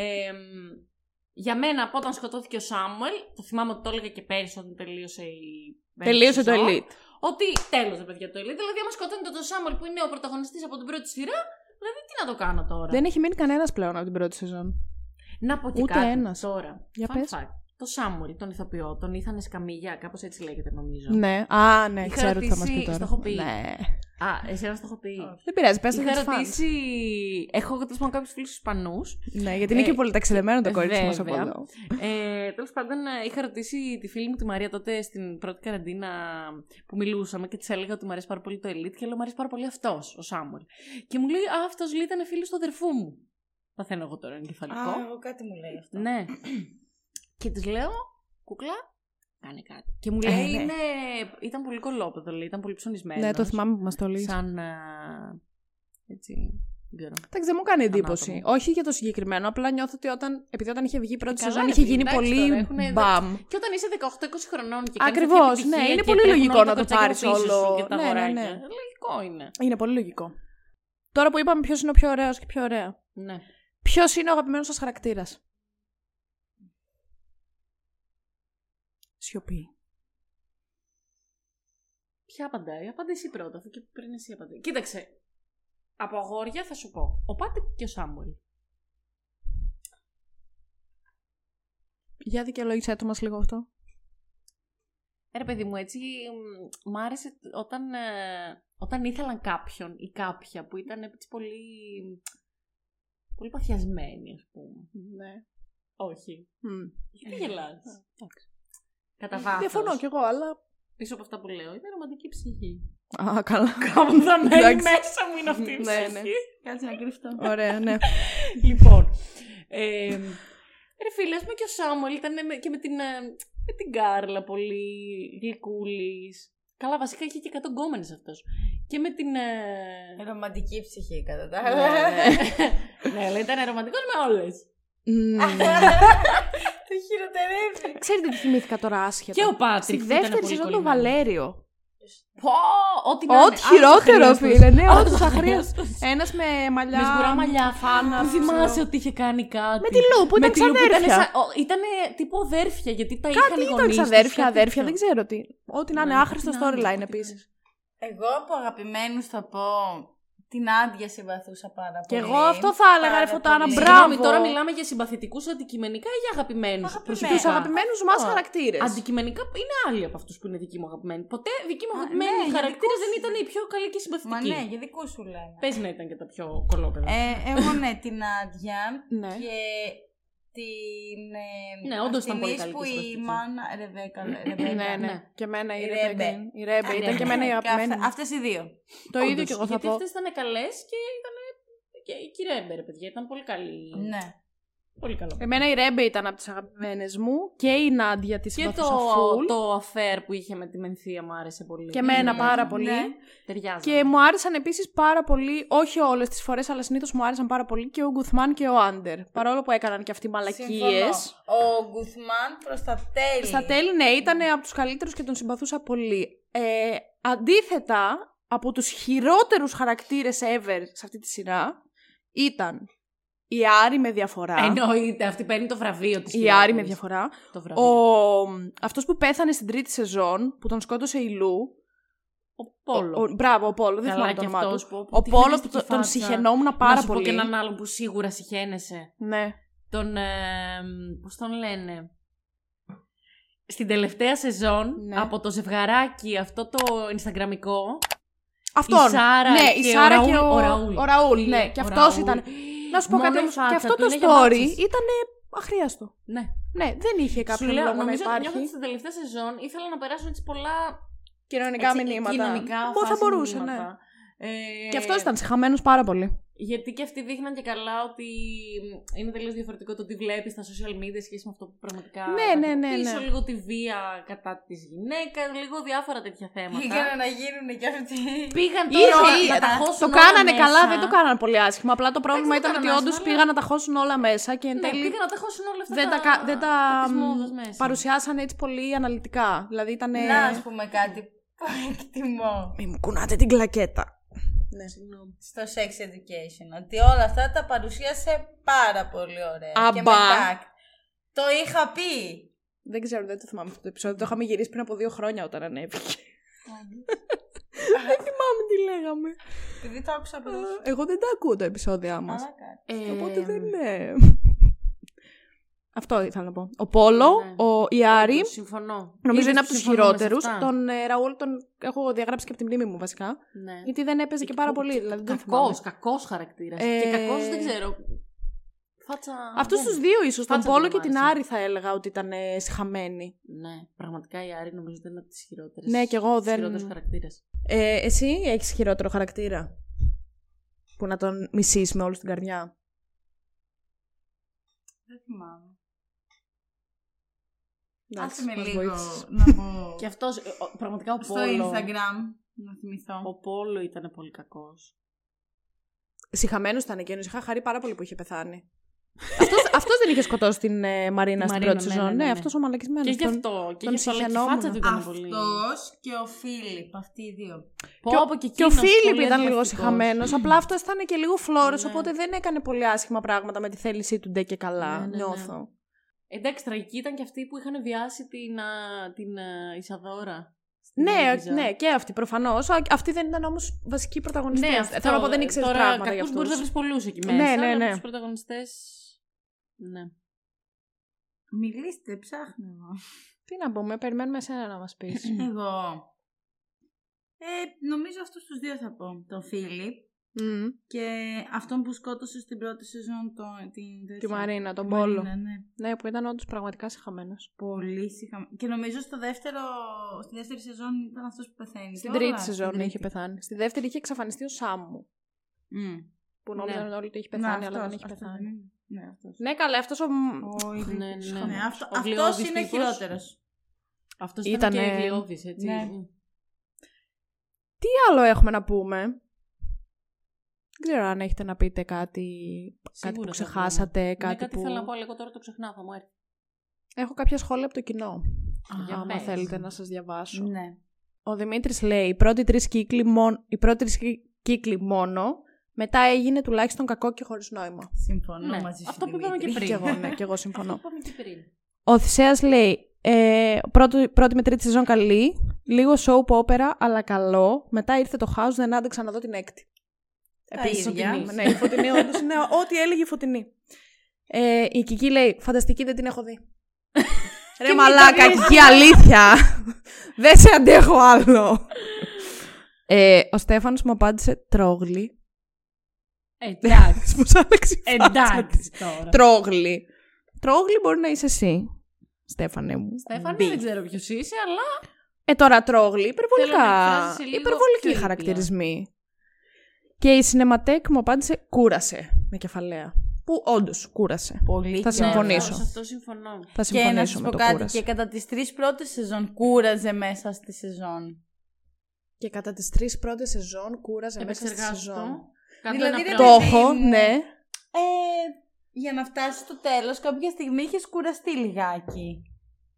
Ε, μ, για μένα, από όταν σκοτώθηκε ο Σάμουελ, το θυμάμαι ότι το έλεγα και πέρυσι όταν τελείωσε η. πέμπτη Τελείωσε το σεζόν, Elite. Ότι τέλο, ρε παιδιά, το Elite. Δηλαδή, άμα σκοτώνεται τον Σάμουελ που είναι ο πρωταγωνιστής από την πρώτη σειρά, δηλαδή τι να το κάνω τώρα; Δεν έχει μείνει κανένας πλέον από την πρώτη σεζόν. Να πω και Ούτε κάτι ένας. τώρα. Για Fun πες. fact. Το Σάμουελ, τον ηθοποιό, τον Ήθανε Σκαμίγια, κάπως έτσι λέγεται νομίζω. Ναι. Α, ναι, Είχα ξέρω τι θα μας πει ρωτήσει- τώρα. στο έχω πει. Ναι. Α, εσένα το έχω πει. Δεν πειράζει, πες το Είχα για τους fans. ρωτήσει. Έχω τέλος πάντων κάποιους φίλους Ισπανούς. Ναι, γιατί είναι Ε, και πολύ ταξιδεμένο το κορίτσι μας από βέβαια. εδώ. Ε, Τέλος πάντων, ε, είχα ρωτήσει τη φίλη μου τη Μαρία τότε στην πρώτη καραντίνα που μιλούσαμε και της έλεγα ότι μου αρέσει πάρα πολύ το Elite και λέω: Μου αρέσει πάρα πολύ αυτός, ο Σάμουελ. Και μου λέει: Α, αυτός λέει ήταν φίλος του αδερφού μου. Παθαίνω εγώ τώρα εγκεφαλικό. Α, εγώ κάτι μου λέει αυτό. Ναι. Και της λέω: Κούκλα, κάνε κάτι. Και μου Ε, λέει: ναι. είναι... Ήταν πολύ κολόπεδο, λέει, ήταν πολύ ψωνισμένος. Ναι, το θυμάμαι που μας το λέει. Σαν. α, έτσι. Δεν ξέρω. Εντάξει, δεν μου κάνει εντύπωση. Ανάτομο. Όχι για το συγκεκριμένο, απλά νιώθω ότι όταν, επειδή όταν είχε βγει η πρώτη Καλά, σεζόν ρε είχε φίλε, γίνει εντάξει πολύ τώρα, έχουνε- μπαμ. Και όταν είσαι 18-20 χρονών και κάνεις Ακριβώς, τέτοια επιτυχία ναι, είναι και πολύ τρέχουν λογικό όλα να τα το κοτσάκια πάρεις πίσω σου όλο. Και τα Ναι, ναι, αγοράκια. ναι. Λογικό είναι. Είναι πολύ λογικό. Τώρα που είπαμε ποιος είναι ο πιο ωραίος και πιο ωραία. Ναι. Ποιος είναι ο αγαπημένος σας χαρακτήρας; Σιωπή. Ποια απαντάει, απάντα εσύ πρώτα, αφού και πριν εσύ απαντάει. Κοίταξε. Από αγόρια θα σου πω. Ο Πάτρικ και ο Σάμουελ. Για δικαιολόγησέ το μας λίγο αυτό. Ε, Ρε παιδί μου, έτσι μ, μ' άρεσε όταν, ε, όταν ήθελαν κάποιον ή κάποια που ήταν έτσι πολύ, πολύ παθιασμένοι, ας πούμε. Ναι. Όχι. Μμ. Γιατί γελάς; Κατά βάθος. Διαφωνώ κι εγώ, αλλά. Πίσω από αυτά που λέω, είναι ρομαντική ψυχή. Α, καλά. Κάπου θα μένει Εντάξει. μέσα μου είναι αυτή η Ναι, ψυχή. ναι. Κάτσε να κρυφτώ. Ωραία, ναι. λοιπόν. Ε, ρε φίλε, ας πούμε και ο Σάμουελ ήταν με- και με την, ε, με την Κάρλα πολύ γλυκούλης. Καλά, βασικά είχε και 100 γκόμενες αυτός. Και με την... Ε... Ρομαντική ψυχή κατά τα ναι, άλλα. ναι. ναι, αλλά ήταν ρομαντικός με όλες. Μμ. Το χειροτερεύει. Ξέρετε τι θυμήθηκα τώρα άσχετα; Και ο Πάτρικ. Στη που ήταν δεύτερη πολύ σεζόν του κολλημένος. Βαλέριο. Πω, ό,τι να είναι. Ό,τι χειρότερο, Άχαστος. φίλε. Ναι, ό,τι Άχαστος. αχρίαστο. Ένας με μαλλιά. Με σγουρά μαλλιά. φάνα. Που θυμάσαι ξέρω. ότι είχε κάνει κάτι. Με τη Λου που Με ήταν τη Λου που ήταν ξαδέρφια. σαν- ο- Ήτανε τύπου αδέρφια γιατί τα είχαν Κάτι οι ήταν γονείς τους, ξαδέρφια, κάτι αδέρφια, τέτοιο. δεν ξέρω τι. Ό,τι να είναι Ναι, άχρηστο ό,τι να είναι, storyline ό,τι να επίσης. Εγώ από αγαπημένους θα πω την Άντια συμπαθούσα πάρα πολύ. Και εγώ αυτό θα έλεγα, ρε Πάρα Φωτάνα, πολύ. μπράβο. Συγγνώμη, τώρα μιλάμε για συμπαθητικούς αντικειμενικά ή για αγαπημένους; Αγαπημένους. Τους αγαπημένους μας Ω. χαρακτήρες. Αντικειμενικά είναι άλλοι από αυτούς που είναι δικοί μου αγαπημένοι. Ποτέ δικοί μου Α, αγαπημένοι ναι, για χαρακτήρες δικούς δεν σου. ήταν οι πιο καλοί και Μα συμπαθητικοί. ναι, για δικούς σου λένε. Πες να ήταν και τα πιο κολόπεδα. Ε, εγώ ναι, την Άντια Ναι. και την. Ε, Ναι, όντως ήταν πολύ αυτήν καλή που και η συμπαθητική. μάνα. Ρεβέκα. Ρεβέκα. Ναι, ναι. ναι. Και εμένα η Η Ρέμπε. Ρέμπε. Η Ρέμπε ήταν και εμένα η αγαπημένη. μου. Αυτές οι δύο. Το ίδιο και εγώ θα γιατί πω. αυτές ήταν καλές και ήταν. Και η κυρία Έμπερ, παιδιά, ήταν πολύ καλή. Ναι. Πολύ καλό. Εμένα η Ρέμπε ήταν από τις αγαπημένες μου και η Νάντια της και συμπαθούσα το, full. το affair που είχε με τη Μενθία μου άρεσε πολύ. Και εμένα Ναι, πάρα ναι. πολύ. Ταιριάζει. Και μου άρεσαν επίσης πάρα πολύ, όχι όλες τις φορές, αλλά συνήθως μου άρεσαν πάρα πολύ και ο Γκουθμάν και ο Άντερ. Παρόλο που έκαναν και αυτοί μαλακίες. Συμφωνώ. Ο Γκουθμάν προς τα τέλη. Στα τέλη, ναι, ήταν από τους καλύτερους και τον συμπαθούσα πολύ. Ε, αντίθετα, από τους χειρότερους χαρακτήρες ever σε αυτή τη σειρά ήταν η Άρη με διαφορά. Εννοείται, αυτή παίρνει το βραβείο της. η Άρη με διαφορά. Το βραβείο. Ο, αυτός που πέθανε στην τρίτη σεζόν, που τον σκότωσε η Λου. Ο Πόλο. Ο, μπράβο, ο Πόλο, δεν Καλά θυμάμαι το και όνομά του. αυτός που- Ο τι Πόλο χωρίστηκε που το- τον φάτσα. συχαινόμουν πάρα να σου πολύ. πω και έναν άλλον που σίγουρα συχαίνεσαι. Ναι. Τον. Ε, Πώς τον λένε; Στην τελευταία σεζόν, Ναι. από το ζευγαράκι αυτό το Instagramικό. Αυτόν. Η Σάρα ναι, και η Σάρα ο και ο, Ραούλ. Ο Ραούλ. ο Ραούλ, Φίλε, ναι. Και ο αυτός Ραούλ. ήταν. Να σου πω Μόνο κάτι η όμως, φάτσα Και αυτό του το είναι για story μπάτσες. ήταν αχρίαστο. Ναι. Ναι, δεν είχε Σου κάποιο λέω, λόγο να νομίζω, υπάρχει. νιώθω ότι στην τελευταία σεζόν ήθελα να περάσουν έτσι πολλά Κοινωνικά έτσι, μηνύματα. κοινωνικά Μπο, θα φάση μπορούσε, ναι. Μηνύματα. Ε, Και αυτός ήταν χαμένο πάρα πολύ. Γιατί και αυτοί δείχναν και καλά ότι είναι τελείως διαφορετικό το τι βλέπεις στα social media σχέση με αυτό που πραγματικά. Ναι, υπάρχει ναι, ναι, Πίσω, ναι. λίγο τη βία κατά της γυναίκα, λίγο διάφορα τέτοια θέματα. Πήγανε να γίνουν και αυτοί. Πήγαν Είχε, τώρα είχε, να τα χώσουν το όλα κάνανε μέσα. καλά, δεν το κάνανε πολύ άσχημα. Απλά το πρόβλημα το ήταν ότι κάνανε όντως άσχημα, πήγαν να τα χώσουν όλα μέσα και εν Ναι, τέλει πήγαν να τα χώσουν όλα αυτά δεν τα, τα, κα- δεν τα της μόδας μ, μέσα. παρουσιάσανε έτσι πολύ αναλυτικά. Δηλαδή ήταν. Να ας πούμε κάτι που εκτιμώ Μη μου κουνάτε την κλακέτα. Ναι. Συγγνώμη. στο sex education. Ότι όλα αυτά τα παρουσίασε πάρα πολύ ωραία. Και με Αμπά. τάκτ. Το είχα πει. Δεν ξέρω, δεν το θυμάμαι αυτό το επεισόδιο. Το είχαμε γυρίσει πριν από δύο χρόνια όταν ανέβηκε. δεν θυμάμαι τι λέγαμε. Επειδή το άκουσα από εδώ. Εγώ δεν τα ακούω τα επεισόδια μας. Μαλάκα. Ε, Οπότε δεν είναι. Αυτό ήθελα να πω. Ο Πόλο, Ναι. ο η Άρη, Όντως, Συμφωνώ. νομίζω Είδες είναι από που τους συμφωνούμε σε χειρότερους. αυτά; Τον ε, Ραούλ τον έχω διαγράψει και από την μνήμη μου βασικά. Ναι. Γιατί δεν έπαιζε και πάρα πολύ. Δηλαδή, δεν Κακός, θυμάμαι. κακός χαρακτήρας. Ε, Και κακός δεν ξέρω. Φάτσα... Αυτούς δεν. τους δύο ίσως. Τον Φάτσα Πόλο δεν και μ' την άρεσε. Άρη θα έλεγα ότι ήταν ε, συχαμένοι. Ναι, πραγματικά η Άρη νομίζω ότι είναι από τις χειρότερες. Ναι, κι εγώ δεν- Χειρότερες χαρακτήρες. Ε, εσύ έχεις χειρότερο χαρακτήρα. Που να τον μισείς με όλη την καρδιά; Δεν θυμάμαι. Εντάξει, Άσε με μας λίγο βοήθησες. να πω. Και αυτός, ε, ο- πραγματικά ο στο Πόλο... Instagram να θυμηθώ. Ο Πόλο ήταν πολύ κακός. Συχαμένος ήταν εκείνος. Είχα χαρεί πάρα πολύ που είχε πεθάνει. αυτός, αυτός δεν είχε σκοτώσει την ε, Μαρίνα στην Μαρίνα, πρώτη ναι, σεζόν. ναι, Ναι, ναι, ναι. αυτός ο μαλακισμένος. Και γι' αυτό. Και τον γι' αυτό, αλλά και η συγχαινόμουν. φάτσα του ήταν πολύ... Αυτός και ο Φίλιπ, αυτοί οι δύο. Πω, Και, ο- πω, και ο εκείνος Φίλιπ πολύ ήταν λίγο αντιπαθητικός. συχαμένος. Απλά αυτός ήταν και λίγο φλόρος, Ναι. οπότε δεν έκανε πολύ άσχημα πράγματα με τη θέλησή του ντε και καλά. Ναι, ναι, ναι. νιώθω. Εντάξει, τραγική ήταν και αυτοί που είχαν βιάσει την, α, την α, Ισαδόρα. στην Ναι, Ελίζα. ναι, και αυτοί προφανώς. Αυτοί δεν ήταν όμως βασικοί πρωταγωνιστές. Ναι, αυτό. Θέλω να πω δεν ήξερες Τώρα, πράγματα για κακούς αυτούς. μπορείς να βρεις πολλούς εκεί Ναι, μέσα, ναι, αλλά ναι. τους πρωταγωνιστές... Ναι. Μιλήστε, ψάχνω εγώ. Τι να πούμε, περιμένουμε εσένα να μας πεις. εγώ. Ε, νομίζω αυτούς τους δύο θα πω. Τον Φίλιπ και αυτόν που σκότωσε στην πρώτη σεζόν το, την Τη τέτοια. Μαρίνα, τον Τη Πόλο. Μαρίνα, ναι. Ναι, που ήταν όντως πραγματικά συχαμένος. Πολύ συχα... Και νομίζω στο δεύτερο, στη δεύτερη σεζόν ήταν αυτός που πεθαίνει. Στην κιόλας, τρίτη σεζόν στην είχε τρίτη. πεθάνει. Στη δεύτερη είχε εξαφανιστεί ο Σάμου. Μμ. Που Ναι. νόμιζαν όλοι ότι είχε Ναι, πεθάνει, αλλά δεν αυτός, είχε αυτός πεθάνει. δεν είναι. Ναι, αυτός. Ναι, καλά, αυτός ο. Ο Ναι, Ιδιώτης. ναι. Ναι, αυτό, Ο αυτός Γλιώδης είναι τύπος. χειρότερος. Αυτός Ήτανε- ήταν και γλιώδης, έτσι. Ναι. Μμ. Τι άλλο έχουμε να πούμε; Δεν ξέρω αν έχετε να πείτε κάτι, κάτι που Σίγουρα θα ξεχάσατε, πούμε. κάτι, Ναι, κάτι που... θέλω να πω, αλλά εγώ τώρα το ξεχνάω, θα μου έρθει. Έχω κάποια σχόλια από το κοινό. Για άμα πες. θέλετε να σας διαβάσω. Ναι. Ο Δημήτρης λέει, οι πρώτοι τρεις κύκλοι, μον... οι πρώτοι τρεις κυ- κύκλοι μόνο, μετά έγινε τουλάχιστον κακό και χωρίς νόημα. Συμφωνώ Ναι, μαζί σου. αυτό που είπαμε Δημήτρη. και πριν. και εγώ, ναι, και εγώ συμφωνώ. Αυτό είπαμε και πριν. Ο Θησέας λέει, ε, πρώτο, πρώτη με τρίτη σεζόν καλή, λίγο soap opera, αλλά καλό. Μετά ήρθε το house, δεν άντεξα να δω την έκτη. Τα Επίσης, ίδια. φωτεινή. Ναι, η φωτεινή όντως είναι ό,τι έλεγε η φωτεινή. Ε, η Κική λέει, φανταστική δεν την έχω δει. Ρε μαλάκα, Κική αλήθεια. δεν σε αντέχω άλλο. ε, ο Στέφανος μου απάντησε τρόγλι. Εντάξει. Μου σ' άλλαξε η φάτσα της. Εντάξει τώρα. Τρόγλι. Τρόγλι μπορεί να είσαι εσύ, Στέφανε μου. Στέφανε, Μπι. δεν ξέρω ποιος είσαι, αλλά. Ε, τώρα τρόγλι, Θέλω να υπερβολικά. εκφράζεσαι λίγο Υπερβολικοί πιο ήπια. χαρακτηρισμοί. Και η Cinematek μου απάντησε κούρασε με κεφαλαία. Που όντως κούρασε. Πολύ Θα κιόλας. συμφωνήσω. Σε αυτό συμφωνώ. Θα Και συμφωνήσω να σας με πω το κάτι, κούρασε. και κατά τις τρεις πρώτες σεζόν κούραζε μέσα στη σεζόν. Και κατά τις τρεις πρώτες σεζόν κούραζε μέσα στη Επεξεργάσου σεζόν. το. Κάτω Δηλαδή, ένα ρε Το πράγμα. παιδί έχω, μου. ναι. Ε, για να φτάσεις στο τέλος κάποια στιγμή είχες κουραστεί λιγάκι.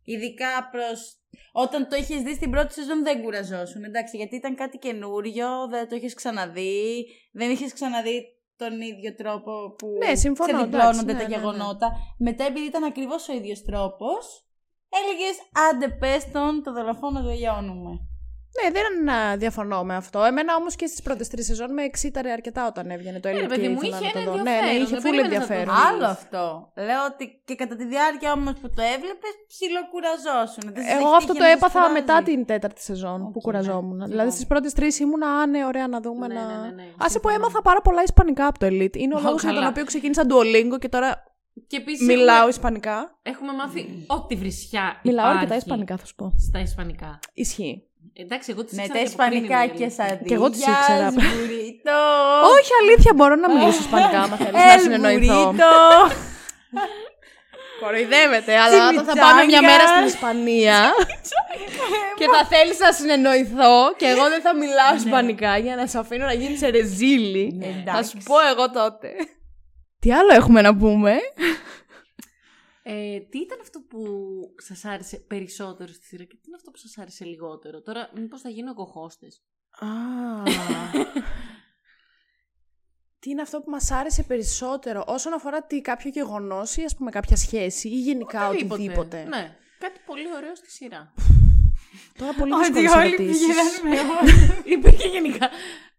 Ειδικά προς... Όταν το είχες δει στην πρώτη σεζόν δεν κουραζόσουν, εντάξει, γιατί ήταν κάτι καινούριο, δεν το είχες ξαναδεί, δεν είχες ξαναδεί τον ίδιο τρόπο που Ναι, συμφωνώ, ξεδιπλώνονται εντάξει, ναι, τα ναι, ναι. γεγονότα. Μετά επειδή ήταν ακριβώς ο ίδιος τρόπος, έλεγες άντε πες τον, το δολοφόνο τελειώνουμε. Ναι, δεν α, διαφωνώ με αυτό. Εμένα όμως και στις πρώτες τρεις σεζόν με εξίταρε αρκετά όταν έβγαινε το Ναι, Elite ρε παιδί και μου, ήθελα είχε να το ένα δω. Ναι, ναι, ενδιαφέρον, είχε δεν full περίμενες να το ενδιαφέρον. δεις. Άλλο αυτό. Λέω ότι και κατά τη διάρκεια όμως που το έβλεπες, ψιλοκουραζόσουν. Δεν σας Εγώ έχεις αυτό τύχει το να σας έπαθα κουράζει; μετά την τέταρτη σεζόν που Οκ, κουραζόμουν. ναι. Δηλαδή Ναι. στις πρώτες τρεις ήμουνα, α, ναι, ωραία να δούμε. Ναι, να... ναι, ναι, ναι, Άσε που συμφωνώ. έμαθα πάρα πολλά Ισπανικά από το Elite. Είναι ο Ω, λόγος για τον καλά. οποίο ξεκίνησα Duolingo και τώρα Και επίσης μιλάω έχουμε, Ισπανικά. έχουμε μάθει ό,τι βρισιά Μιλάω υπάρχει αρκετά Ισπανικά, θα σου πω. Στα Ισπανικά. Ισχύει. Εντάξει, εγώ τις Ναι, ήξερα τα και από πριν, ισπανικά είναι και αλήθεια. σαρδίνια. Και εγώ τις ήξερα. Μπουρίτο. Όχι, αλήθεια, μπορώ να μιλήσω Ισπανικά, άμα θέλεις να Ελ συνεννοηθώ. μπουρίτο. Κοροϊδεύεται, αλλά όταν θα πάμε μια μέρα στην Ισπανία και θα θέλεις να συνεννοηθώ και εγώ δεν θα μιλάω Ισπανικά για να σε αφήνω να γίνεις ρεζίλη. Ναι, θα εντάξει. σου πω εγώ τότε. Τι άλλο έχουμε να πούμε; Ε, τι ήταν αυτό που σας άρεσε περισσότερο στη σειρά και τι είναι αυτό που σας άρεσε λιγότερο; Τώρα, μήπως θα γίνω εγώ hostess. Α. Τι είναι αυτό που μας άρεσε περισσότερο όσον αφορά τι, κάποιο γεγονός ή ας πούμε κάποια σχέση ή γενικά οτιδήποτε. Ναι, κάτι πολύ ωραίο στη σειρά. Τώρα πολύ Ότι δύσκολες όλοι ερωτήσεις. πηγαίνανε με Υπήρχε γενικά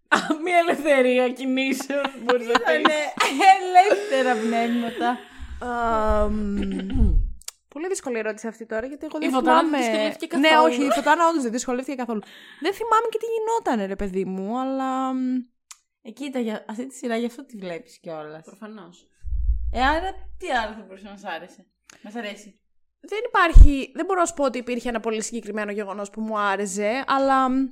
α, μια ελευθερία κινήσεων. Μπορείς να πεις. Ήτανε ελεύθερα πνεύματα. Αμ, Πολύ δύσκολη ερώτηση αυτή τώρα, γιατί εγώ δεν Η Φωτάνα δεν θυμάμαι. δυσκολεύτηκε Ναι, καθόλου. όχι, η Φωτάνα όντως δεν δυσκολεύτηκε καθόλου. δεν θυμάμαι και τι γινόταν, ρε παιδί μου, αλλά. μ, Ε, κοίτα, για αυτή τη σειρά γι' αυτό τη βλέπεις κιόλας. Προφανώς. Ε, άρα τι άλλο θα μπορούσε να σ' άρεσε. Μας αρέσει. Δεν υπάρχει. Δεν μπορώ να σου πω ότι υπήρχε ένα πολύ συγκεκριμένο γεγονός που μου άρεσε, αλλά μ,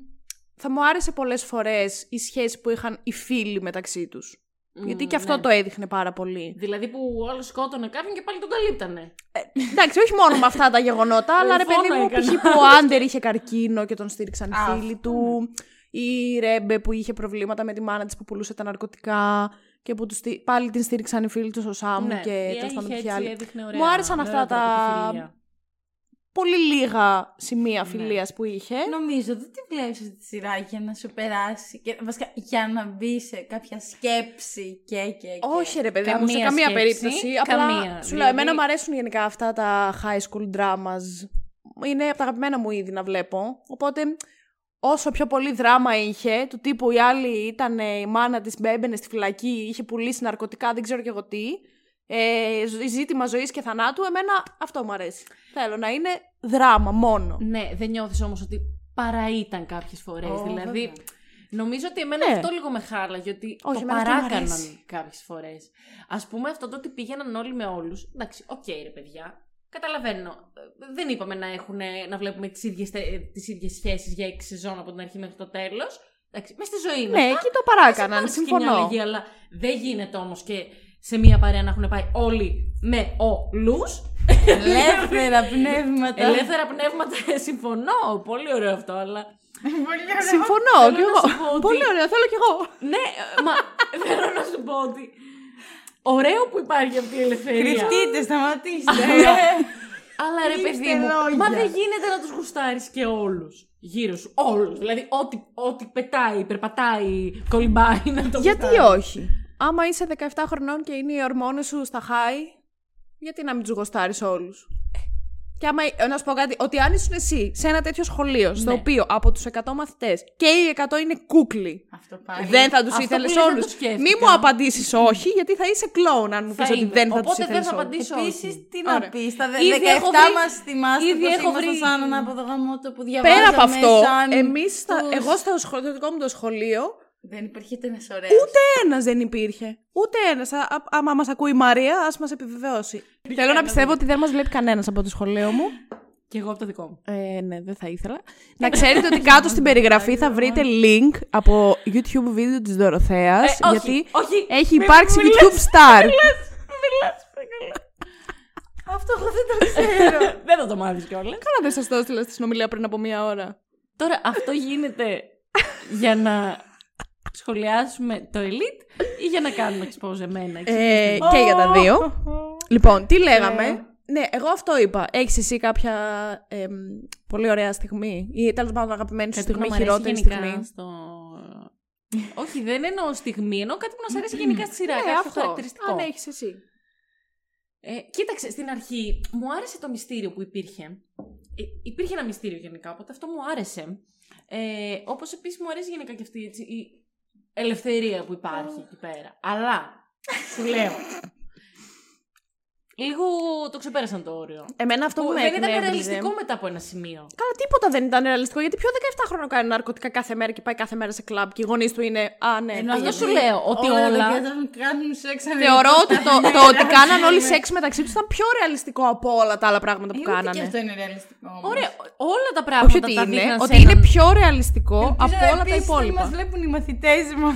θα μου άρεσε πολλές φορές η σχέση που είχαν οι φίλοι μεταξύ τους. Γιατί και αυτό ναι. το έδειχνε πάρα πολύ. Δηλαδή που ο άλλος σκότωνε κάποιον και πάλι τον καλύπτανε. Εντάξει, όχι μόνο με αυτά τα γεγονότα, αλλά ρε παιδί Φόνο μου, έκανα. π.χ. που ο Άντερ είχε καρκίνο και τον στήριξαν οι Α, φίλοι αυτό. του. Η Ρέμπε που είχε προβλήματα με τη μάνα της που πουλούσε τα ναρκωτικά και που τους στή- πάλι την στήριξαν οι φίλοι τους ο Σάμου ναι, και η τέλος πάντων Έριχ ποιοι έτσι άλλοι. έδειχνε ωραία, Μου άρεσαν ωραία αυτά τα τροπική πολύ λίγα σημεία Ναι. φιλίας που είχε. Νομίζω δεν τη βλέπεις αυτή τη σειρά για να σου περάσει. Και, βασικά, για να μπει σε κάποια σκέψη και. και, και. Όχι ρε παιδί μου, σε Καμία καμία σκέψη, περίπτωση. Απλά καμία. σου λέω, εμένα Δηλαδή- μου αρέσουν γενικά αυτά τα high school dramas. Είναι από τα αγαπημένα μου είδη να βλέπω. Οπότε όσο πιο πολύ δράμα είχε, του τύπου η άλλη ήταν ε, η μάνα της μπέμπαινε στη φυλακή, είχε πουλήσει ναρκωτικά, δεν ξέρω και εγώ τι. Ε, ζ- ζήτημα ζωής και θανάτου, εμένα αυτό μου αρέσει. Θέλω να είναι δράμα μόνο. Ναι, δεν νιώθεις όμως ότι παρά ήταν κάποιες φορές. Ω, δηλαδή, βέβαια. νομίζω ότι εμένα Ναι. αυτό λίγο με χάλαγε ότι Όχι, το εμένα αυτό μου παράκαναν αρέσει. κάποιες φορές. Ας πούμε αυτό το ότι πήγαιναν όλοι με όλους. Εντάξει, οκ, ρε παιδιά. Καταλαβαίνω. Ε, Δεν είπαμε να, έχουν, να βλέπουμε τις ίδιες τις ίδιες σχέσεις για έξι σεζόν από την αρχή μέχρι το τέλος. Εντάξει, μες στη ζωή Ναι, εκεί το παράκαναν, συμφωνώ. αλλά δεν γίνεται όμως και σε μία παρέα να έχουν πάει όλοι με όλου. Ελεύθερα πνεύματα. Ελεύθερα πνεύματα, συμφωνώ. Πολύ ωραίο αυτό, αλλά. Πολύ ωραία. Συμφωνώ Θέλω κι να εγώ. σου πω ότι- Πολύ ωραίο, θέλω κι εγώ. Ναι, μα θέλω να σου πω ότι. Ωραίο που υπάρχει αυτή η ελευθερία. Κρυφτείτε, σταματήστε. Αλλά ρε Κλείστε παιδί μου, λόγια. μα δεν γίνεται να τους γουστάρεις και όλους γύρω σου. Όλους. Δηλαδή, ό,τι, ό,τι πετάει, περπατάει, κολυμπάει να το Γιατί γουστάρεις. όχι; Άμα είσαι 17 χρονών και είναι οι ορμόνες σου στα high, γιατί να μην τους γοστάρεις όλους; Και άμα, ε, να σου πω κάτι, ότι αν ήσουν εσύ σε ένα τέτοιο σχολείο, στο Ναι. οποίο από τους 100 μαθητές και οι 100 είναι κούκλοι, Αυτό πάλι. δεν θα τους αυτό ήθελες που λες δεν όλους. το σκέφτηκα. Μη μου απαντήσεις όχι, γιατί θα είσαι κλόουν αν μου Θα πεις ότι είμαι. δεν θα τους Οπότε δεν ήθελες θα όλους. απαντήσω Επίσης, όχι. τι να Ωραία. πεις. Στα δε- Ήδη 17 έχω βρει- μας θυμάστε ήδη πως έχω ήμασταν βρει- σαν από το γαμότο που διαβάζαμε Πέρα από αυτό, σαν εμείς, στα- τους- εγώ στο, σχολείο, στο δικό μου το σχολείο, Δεν υπήρχε ούτε ένας ωραίος. Ούτε ένας δεν υπήρχε. Ούτε ένας. Άμα μας ακούει η Μαρία, ας μας επιβεβαιώσει. Θέλω να πιστεύω ότι δεν μας βλέπει κανένας από το σχολείο μου. Και εγώ από το δικό μου. Ε, ναι, δεν θα ήθελα. να ξέρετε ότι κάτω στην περιγραφή θα βρείτε link από YouTube βίντεο της Δωροθέας, Ε, όχι, γιατί όχι. έχει Μη- υπάρξει μη YouTube star. Αυτό εγώ δεν το ξέρω. δεν θα το μάθεις κιόλας. Καλά δεν σας το έστειλα στη συνομιλία πριν από μία ώρα. Τώρα αυτό γίνεται για να σχολιάσουμε το Elite ή για να κάνουμε expose εμένα. Ε, εξηγήστε μου. και για τα δύο. λοιπόν, τι λέγαμε; Ε. Ναι, εγώ αυτό είπα. Έχεις εσύ κάποια εμ, πολύ ωραία στιγμή ή τέλος πάντων αγαπημένη σου Κάτι που στιγμή, να μ' αρέσει χειρότερη γενικά στιγμή; Στο... Όχι, δεν εννοώ στιγμή, εννοώ κάτι που να σου αρέσει γενικά στη σειρά. Ναι, κάποιο αυτό. χαρακτηριστικό. Αν έχεις εσύ. Ε, κοίταξε, στην αρχή μου άρεσε το μυστήριο που υπήρχε. Ε, υπήρχε ένα μυστήριο γενικά, οπότε αυτό μου άρεσε. Ε, όπως επίσης μου αρέσει γενικά και αυτή έτσι, η ελευθερία που υπάρχει εκεί πέρα. Αλλά, σου λέω, λίγο το ξεπέρασαν το όριο. Εμένα αυτό Που που με δεν ήταν εκνεύριζε. ρεαλιστικό μετά από ένα σημείο. Καλά, τίποτα δεν ήταν ρεαλιστικό. Γιατί πιο 17χρονο κάνει ναρκωτικά κάθε μέρα και πάει κάθε μέρα σε κλαμπ και οι γονείς του είναι. Α, ναι. Ενώ πήγαινε». αυτό σου λέω, ότι όλα. όλα- τα παιδιά κάνουν σεξ Θεωρώ ότι το, το ότι κάναν όλοι σεξ σεξ μεταξύ τους ήταν πιο ρεαλιστικό από όλα τα άλλα πράγματα που Και κάνανε. αυτό είναι ρεαλιστικό. όμως. Ωραία, όλα τα Όχι πράγματα ότι τα είναι, δείχναν σε ότι είναι έναν- πιο ρεαλιστικό Ελπίζω από όλα τα επίσης να υπόλοιπα. μας βλέπουν οι μαθητές μας.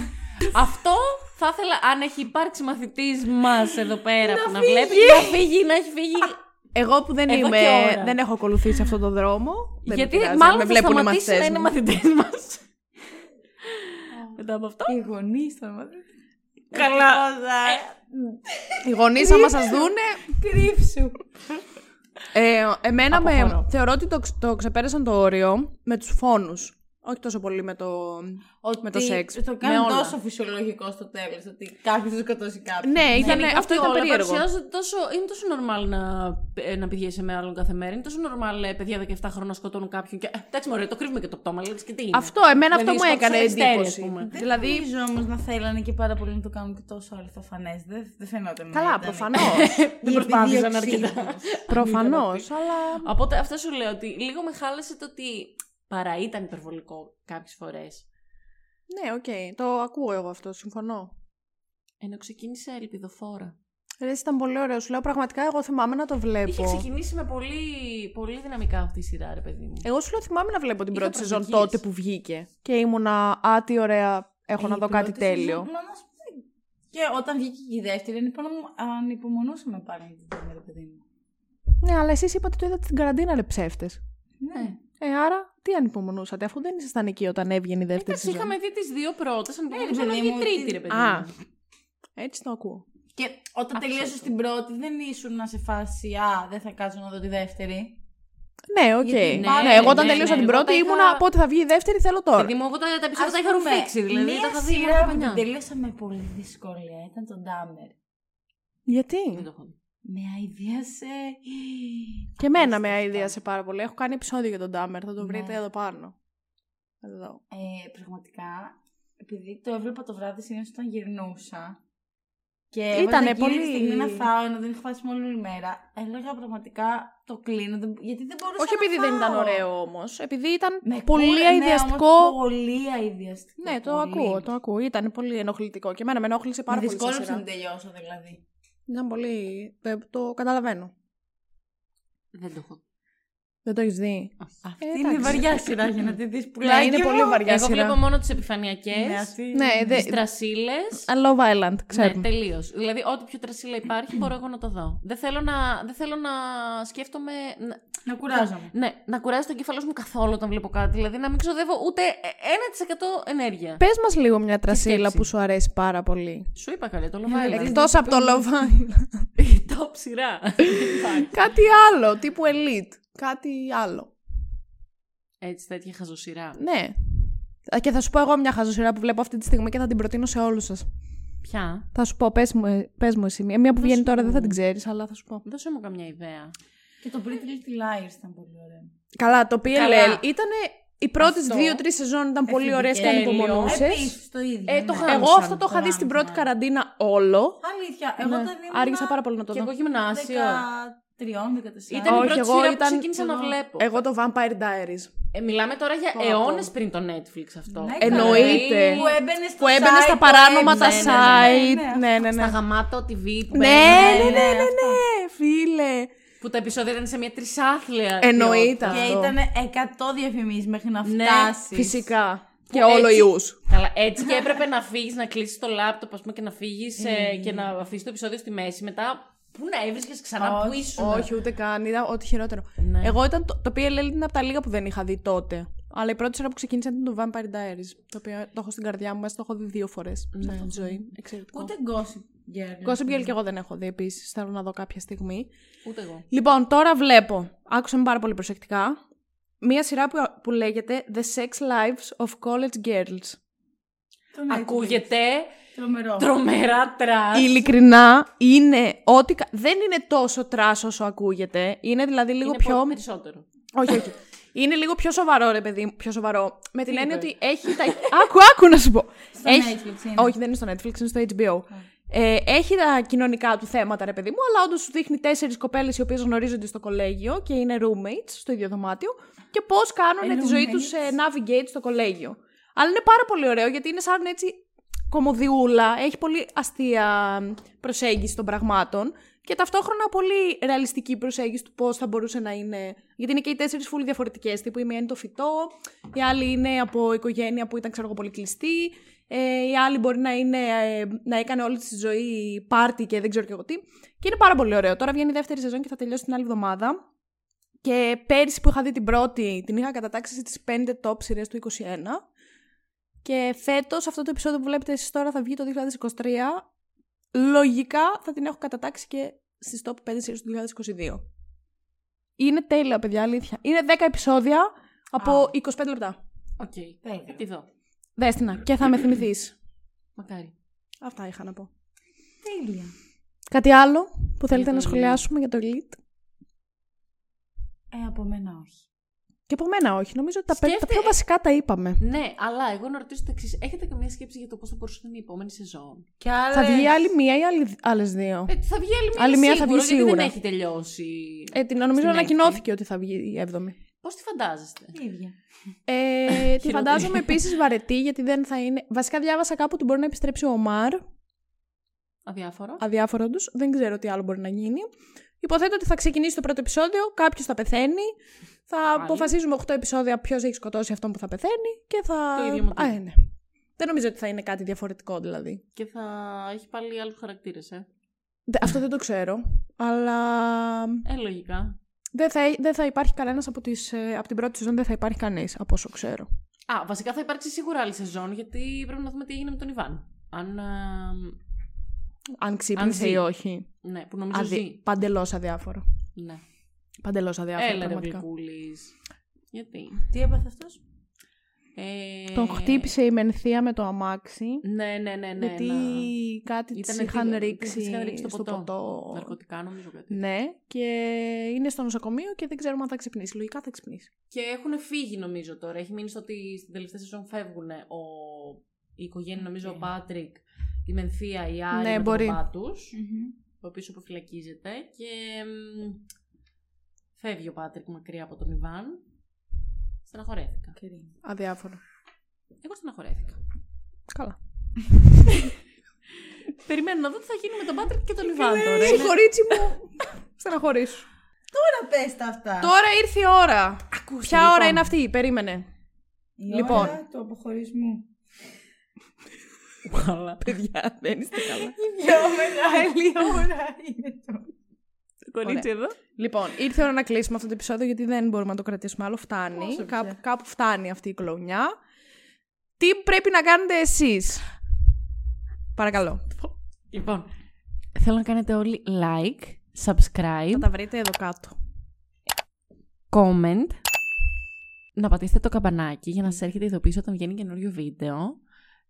Αυτό θα ήθελα, αν έχει υπάρξει μαθητής μας εδώ πέρα που να φύγει. βλέπει, να φύγει, να έχει φύγει. Εγώ που δεν Εδώ είμαι, και ώρα. δεν έχω ακολουθήσει αυτόν τον δρόμο. δεν με Γιατί πειράζει, μάλλον με θα βλέπουν οι σταματήσει μαθητές να είναι μου. μαθητές μας. Μετά από αυτό. Οι γονείς των μαθητών. Καλά. Οι γονείς, άμα σας δούνε. Κρύψου. Ε, εμένα με, Αποχωρώ. θεωρώ ότι το, ξ- το ξεπέρασαν το όριο με τους φόνους. Όχι τόσο πολύ με το, Ότι με το σεξ. Το με κάνει όλα. τόσο φυσιολογικό στο τέλος. Ότι κάποιος θα σκοτώσει κάποιον. Ναι, ήταν, Γενικά αυτό ότι ήταν όλα περίεργο. παρουσιάζονται Τόσο, είναι τόσο normal να, ε, να πηγαίνεις με άλλον κάθε μέρα. Είναι τόσο normal ε, παιδιά 17 χρόνια να σκοτώνουν κάποιον. Και, ε, εντάξει, μωρέ, το κρύβουμε και το πτώμα, αλλά και τι είναι. Αυτό, εμένα αυτό Δηλαδή, μου έκανε σκότωσε αστέρι, εντύπωση. ας πούμε. Δεν Δηλαδή, νομίζω όμως να θέλανε και πάρα πολύ να το κάνουν και τόσο αληθοφανές. Δεν, δεν φαινόταν. να καλά, ήταν. προφανώς. Δεν Η προσπάθησαν επιδίωξή αρκετά. τους. Προφανώς, αλλά. Οπότε αυτό σου λέω ότι λίγο με χάλασε το ότι παρά ήταν υπερβολικό κάποιες φορές. Ναι, οκ, το ακούω εγώ αυτό, συμφωνώ. Ενώ ξεκίνησε ελπιδοφόρα. Ρε, ήταν πολύ ωραίο. Σου λέω πραγματικά, εγώ θυμάμαι να το βλέπω. Είχε ξεκινήσει με πολύ, πολύ δυναμικά αυτή η σειρά, ρε παιδί μου. Εγώ σου λέω θυμάμαι να βλέπω την Είχα πρώτη σεζόν προσδοκίες. τότε που βγήκε. Και ήμουνα, α, τι ωραία, έχω Η να δω κάτι πρώτη τέλειο. σεζόν, μα να σου πω, Και όταν βγήκε και η δεύτερη, ανυπομονώ- ανυπομονούσαμε πάλι να την δούμε, ρε παιδί μου. Ναι, αλλά εσείς είπατε το είδατε στην καραντίνα, ρε ψεύτες. Ναι. Ε, άρα τι ανυπομονούσατε, αφού δεν ήσασταν εκεί όταν έβγαινε η δεύτερη Εντάξει, σεζόν; είχαμε δει τις δύο πρώτες, αν ρε μπορούσαμε να παιδί βγει μου, τρίτη, τι- ρε παιδί Α, μου. έτσι το ακούω. Και όταν τελείωσες στην πρώτη, δεν ήσουν να σε φάση Α, δεν θα κάτσω να δω τη δεύτερη. Ναι, οκ. Γιατί Ναι, πάλι- εγώ όταν ναι, τελείωσα ναι, την εγώ πρώτη τα είχα- ήμουνα πότε θα βγει η δεύτερη, θέλω τώρα. Παιδί μου, εγώ τα, τα επεισόδια τα Ας είχα πούμε, ρουφήξει, δηλαδή Μία τα είχα δει σειρά μόνο που την πανιά. τελείωσα με πολύ δυσκολία ήταν το Ντάμερ. Γιατί; Δεν το έχω δει. Με αηδίασε. Και εμένα με αηδίασε πάρα πολύ. Έχω κάνει επεισόδιο για τον Ντάμερ, θα το Ναι. βρείτε εδώ πάνω. Εδώ. Ε, πραγματικά, επειδή το έβλεπα το βράδυ συνήθως όταν γυρνούσα. Και Ήτανε έβαζα εκείνη πολύ- τη στιγμή να φάω, ενώ δεν είχα φάσει όλη η μέρα. Έλεγα πραγματικά το κλείνω, δεν- γιατί δεν μπορούσα Όχι να επειδή δεν ήταν φάω. ωραίο όμως, επειδή ήταν Με πολύ κούρα- αειδιαστικό. Ναι, όμως πολύ αειδιαστικό. Ναι, το πολύ. ακούω, το ακούω. Ήταν πολύ ενοχλητικό και εμένα με ενόχλησε πάρα Με πολύ. σαν δυσκόλεψε σειρά. να τελειώσω δηλαδή. Ήταν πολύ. ε, Το καταλαβαίνω. Δεν το έχω δει. Δεν το έχεις δει; Αυτή Ε, είναι εντάξει. βαριά σειρά για να τη δεις Ναι, πουλάκι. είναι μου. πολύ βαριά Εγώ σειρά. βλέπω μόνο τις επιφανειακές, Ναι, αυτή Ναι, είναι. δε- τι τρασίλες. I Love Island, Ναι, ξέρουμε. τελείως. Δηλαδή, ό,τι πιο τρασίλα υπάρχει, μπορώ εγώ να το δω. Δεν θέλω να, δεν θέλω να σκέφτομαι. Να, Να κουράζομαι. ναι, να κουράζει τον κεφαλό μου καθόλου όταν βλέπω κάτι. Δηλαδή, να μην ξοδεύω ούτε 1% ενέργεια. Πες μας λίγο μια τρασίλα σκέψη. που σου αρέσει πάρα πολύ. Σου είπα καλέ, το Ναι, Love Island. Εκτός από το Love Island. Η top σειρά. Κάτι άλλο, τύπου Elite. Κάτι άλλο. Έτσι, τέτοια χαζοσυρά. Ναι. Α, Και θα σου πω εγώ μια χαζοσυρά που βλέπω αυτή τη στιγμή και θα την προτείνω σε όλους σας. Ποια; Θα σου πω, πες μου, πες μου εσύ. Μια μια που βγαίνει τώρα δεν θα την ξέρεις, αλλά θα σου πω. Δώσε μου καμιά ιδέα. Και το Pretty Little Liars ήταν πολύ ωραίο. Καλά, το PLL Καλά. ήταν. Οι πρώτες Αυτό. δύο-τρει σεζόν ήταν πολύ ωραίες και Τέλειο. ανυπομονούσε. Επίσης το ίδιο. Ε, το ναι. χάμισαν, Εγώ αυτό το είχα δει στην πρώτη χάμισαν. καραντίνα όλο. Αλήθεια, εγώ Ναι, όταν ήμουν. Άργησα πάρα πολύ να το Και δω. εγώ γυμνάσιο. 13, 14. Ήταν η Όχι, πρώτη εγώ σειρά που ήταν- ξεκίνησα να εγώ- βλέπω. Εγώ το Vampire Diaries. Ε, μιλάμε τώρα για Πω, πω. αιώνε πριν το Netflix αυτό. Ναι, Εννοείται. Που έμπαινε στο Που έμπαινε site, στα το παράνομα τα έμπαινε, site. ναι, Ναι, ναι, Στα ναι. γαμάτο TV που Ναι, μπαίνουν, ναι, ναι, ναι, αυτά. ναι, φίλε. Που τα επεισόδια ήταν σε μια τρισάθλια. Εννοείται. ποιότητα. Και Αυτό. ήταν 100 διαφημίσεις μέχρι να Ναι, φτάσεις. Φυσικά. Και Που όλο έτσι- ιούς. Καλά, έτσι και έπρεπε να φύγεις, να κλείσεις το λάπτοπ ας πούμε, και να φύγεις Ναι. και να αφήσεις το επεισόδιο στη μέση. Μετά, πού να έβρισκες ξανά, πού Όχι, ήσουν. Όχι, ούτε καν. Είδα ό,τι χειρότερο. Ναι. Εγώ ήταν. Το, το PLL ήταν από τα λίγα που δεν είχα δει τότε. Αλλά η πρώτη σειρά που ξεκίνησε ήταν το Vampire Diaries. Το οποίο το έχω στην καρδιά μου, μέσα το έχω δει δύο φορές σε Ναι. αυτή τη ζωή. Εξαιρετικό. Ούτε Gossip Girl. Gossip Girl και εγώ δεν έχω δει επίσης. Θέλω να δω κάποια στιγμή. Ούτε εγώ. Λοιπόν, τώρα βλέπω. Άκουσα με πάρα πολύ προσεκτικά. Μία σειρά που, που λέγεται The Sex Lives of College Girls. Το Netflix. Ακούγεται Τρομερό. τρομερά trash. Ειλικρινά είναι ό,τι. κα- Δεν είναι τόσο trash όσο ακούγεται. Είναι δηλαδή λίγο Είναι πιο. πολύ περισσότερο. Όχι, όχι. Είναι λίγο πιο σοβαρό, ρε παιδί μου. Πιο σοβαρό. Με την Τι έννοια είπε; ότι έχει τα. άκου, άκου να σου πω. Στο έχει... Netflix είναι. Όχι, δεν είναι στο Netflix, είναι στο HBO. Ε, έχει τα κοινωνικά του θέματα, ρε παιδί μου, αλλά όντως σου δείχνει τέσσερις κοπέλες οι οποίες γνωρίζονται στο κολέγιο και είναι roommates στο ίδιο δωμάτιο και πώς κάνουν Ε, τη ζωή τους roommates. navigate στο κολέγιο. Αλλά είναι πάρα πολύ ωραίο γιατί είναι σαν έτσι κομμωδιούλα, έχει πολύ αστεία προσέγγιση των πραγμάτων και ταυτόχρονα πολύ ρεαλιστική προσέγγιση του πώς θα μπορούσε να είναι. Γιατί είναι και οι τέσσερις φούλοι διαφορετικές. Τύπου η μία είναι το φυτό, η άλλη είναι από οικογένεια που ήταν ξέρω εγώ πολύ κλειστή, ε, η άλλη μπορεί να, είναι, ε, να έκανε όλη τη ζωή πάρτι και δεν ξέρω και εγώ τι. Και είναι πάρα πολύ ωραίο. Τώρα βγαίνει η δεύτερη σεζόν και θα τελειώσει την άλλη εβδομάδα. Και πέρυσι που είχα δει την πρώτη, την είχα κατατάξει στις 5 top σειρές του 2021. Και φέτος, αυτό το επεισόδιο που βλέπετε εσείς τώρα θα βγει το 2023. Λογικά θα την έχω κατατάξει και στις top 5 σειρές του 2022. Είναι τέλεια, παιδιά, αλήθεια. Είναι 10 επεισόδια από Α. 25 λεπτά. Οκ. Θα τη δω. Δέστηνα, και θα με θυμηθείς. Μακάρι. Αυτά είχα να πω. Τέλεια. Κάτι άλλο που θέλετε το να Elite. σχολιάσουμε για το Elite; Ε, από μένα όχι. Και από μένα όχι. Νομίζω ότι τα, πέ- τα Σκέφτε- πιο βασικά τα είπαμε. Ναι, αλλά εγώ να ρωτήσω το εξής. Έχετε καμία σκέψη για το πώς θα μπορούσε να είναι η επόμενη σεζόν; Και άλλες... Θα βγει άλλη μία ή άλλες δύο; Ε, θα βγει άλλη μία, Άλλη μία θα σίγουρα, βγει γιατί σίγουρα. δεν έχει τελειώσει. Ε, την, νομίζω Στην ανακοινώθηκε ότι θα βγει η έβδομη. Πώς τη φαντάζεστε; ίδια. Ε, τη Χειρότερη. φαντάζομαι επίσης βαρετή γιατί δεν θα είναι. Βασικά διάβασα κάπου ότι μπορεί να επιστρέψει ο Ομάρ. Αδιάφορος. Αδιάφορο τους. Δεν ξέρω τι άλλο μπορεί να γίνει. Υποθέτω ότι θα ξεκινήσει το πρώτο επεισόδιο, κάποιος θα πεθαίνει. Θα Πάλι. αποφασίζουμε 8 επεισόδια ποιος έχει σκοτώσει αυτόν που θα πεθαίνει και θα. Το ίδιο μοτίβο. Α, ε, ναι. Δεν νομίζω ότι θα είναι κάτι διαφορετικό δηλαδή. Και θα έχει πάλι άλλους χαρακτήρες, ε. Δε- Αυτό δεν το ξέρω. Αλλά Ε, λογικά. δεν θα, δεν θα υπάρχει κανένας από, τις, ε, από την πρώτη σεζόν, δεν θα υπάρχει κανείς από όσο ξέρω. Α, βασικά θα υπάρξει σίγουρα άλλη σεζόν, γιατί πρέπει να δούμε τι έγινε με τον Ιβάν. Αν. Α, Αν ξύπνησε ζει. ή όχι. ναι, που νομίζω Αδι... ζει. Παντελώς αδιάφορο. Ναι. Παντελώς αδιάφορο. Έλα, ρε πραγματικά. Γλυκούλης. Γιατί; Τι έπαθε αυτός; Ε... Τον χτύπησε η Μενθία με το αμάξι. Ναι, ναι, ναι, ναι. γιατί να- κάτι της Ήτανε είχαν τι- ρίξει, της είχαν ρίξει το στο ποτό. ποτό. Ναρκωτικά, νομίζω κάτι. Ναι, και είναι στο νοσοκομείο και δεν ξέρουμε αν θα ξυπνήσει. Λογικά θα ξυπνήσει. Και έχουν φύγει, νομίζω τώρα. Έχει μείνει στο ότι στην τελευταία σεζόν φεύγουν ο... η οικογένεια, νομίζω, ο Πάτρικ, η Μενθία, η Άρη Ναι, με μπορεί. τον παπά τους, ο οποίος αποφυλακίζεται και μ, φεύγει ο Πάτρικ μακριά από τον Ιβάν. Στεναχωρέθηκα. Αδιάφορο. Εγώ στεναχωρέθηκα. Καλά. Περιμένω να δω τι θα γίνει με τον Πάτρικ και τον Ιβάν τώρα. Ρε, Είναι- κορίτσι μου. Στεναχωρήσου. Τώρα πες τα αυτά. Τώρα ήρθε η ώρα. Ακούστε, Ποια λοιπόν. ώρα είναι αυτή, περίμενε. Η Λοιπόν. ώρα του αποχωρισμού. Καλά. Παιδιά, δεν είστε καλά. Η πιο μεγάλη ώρα είναι τώρα. Το κορίτσι εδώ. Λοιπόν, ήρθε η ώρα να κλείσουμε αυτό το επεισόδιο γιατί δεν μπορούμε να το κρατήσουμε άλλο. Φτάνει. Πόσο Κάπου, πια; κάπου φτάνει αυτή η κλονιά. Τι πρέπει να κάνετε εσείς; Παρακαλώ. Λοιπόν, θέλω να κάνετε όλοι like, subscribe, Θα τα βρείτε εδώ κάτω. comment, να πατήσετε το καμπανάκι για να σας έρχεται ειδοποίηση όταν βγαίνει καινούριο βίντεο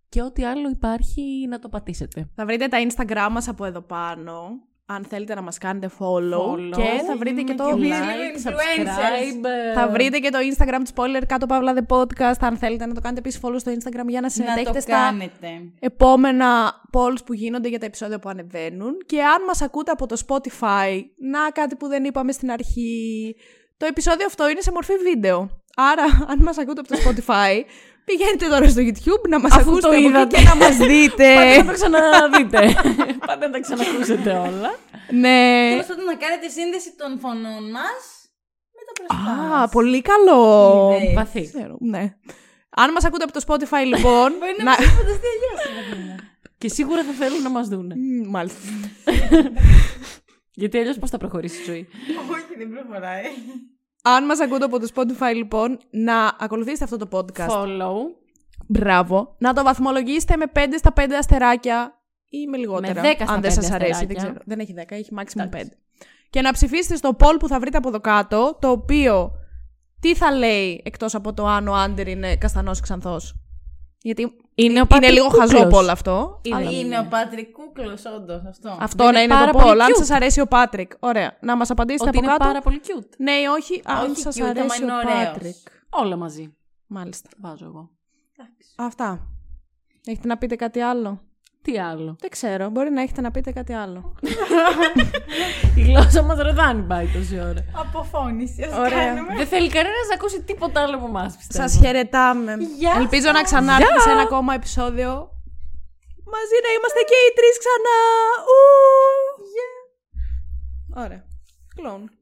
και ό,τι άλλο υπάρχει να το πατήσετε. Θα βρείτε τα Instagram μας από εδώ πάνω. Αν θέλετε να μας κάνετε follow. Follow. Και θα βρείτε και το... και εμείς. like, influencers. subscribe. Θα βρείτε και το Instagram του Spoiler κάτω παύλα The Podcast. Αν θέλετε να το κάνετε επίσης follow στο Instagram για να Να συμμετέχετε το στα κάνετε. επόμενα polls που γίνονται για τα επεισόδια που ανεβαίνουν. Και αν μας ακούτε από το Spotify, να κάτι που δεν είπαμε στην αρχή. Το επεισόδιο αυτό είναι σε μορφή βίντεο. Άρα, αν μας ακούτε από το Spotify, πηγαίνετε τώρα στο YouTube να μας Αφού ακούσετε το από εκεί είδατε. και να μας δείτε. Πάτε να το ξαναδείτε. Πάτε να τα ξανακούσετε όλα. ναι. Τέλος πάντων να κάνετε σύνδεση των φωνών μας με τα μπροστά Α, μας. πολύ καλό. Είδες. Βαθύ. Ξέρω, ναι. Αν μας ακούτε από το Spotify, λοιπόν... Μπορεί να να... μην φανταστεί αλλιώς. Και σίγουρα θα θέλουν να μας δούνε. Μμ, Μάλιστα. Γιατί αλλιώς πώς θα προχωρήσει η ζωή. Όχι, δεν προχωράει. Αν μας ακούτε από το Spotify, λοιπόν, να ακολουθήσετε αυτό το podcast. Follow. Μπράβο. Να το βαθμολογήσετε με 5 στα 5 αστεράκια ή με λιγότερα. Με 10 στα αν δεν 5 σας αρέσει. Δεν, αστεράκια. ξέρω. δεν έχει 10, έχει maximum 5. Εντάξει. Και να ψηφίσετε στο poll που θα βρείτε από εδώ κάτω, το οποίο τι θα λέει εκτός από το αν ο Άντερ είναι καστανός ή ξανθός. Γιατί Είναι ο είναι Πάτρικ λίγο Κούκλος. χαζό poll αυτό. Είναι- αλλά- Είναι ο Πάτρικ Κούκλος, όντως, αυτό. Αυτό Είναι να είναι πάρα το πολύ poll. Αν cute. σας αρέσει ο Πάτρικ. Ωραία. Να μας απαντήσετε Ότι από είναι κάτω. πάρα πολύ cute. Ναι ή όχι, αν Όχι σας cute, άμα αρέσει είναι ο ωραίος. Πάτρικ. Όλα μαζί. Μάλιστα. Βάζω εγώ. Αυτά. Έχετε να πείτε κάτι άλλο; Τι άλλο. Δεν ξέρω. Μπορεί να έχετε να πείτε κάτι άλλο. Η γλώσσα μας ροδάνει πάει τόση ώρα. Αποφώνηση, ας Ωραία. κάνουμε. Δεν θέλει κανένας να ακούσει τίποτα άλλο από εμάς, πιστεύω. Σας χαιρετάμε. Γεια Ελπίζω να ξανάρθετε σε ένα ακόμα επεισόδιο. Μαζί να είμαστε και οι τρεις ξανά. Ου! Ωραία. Κλόν.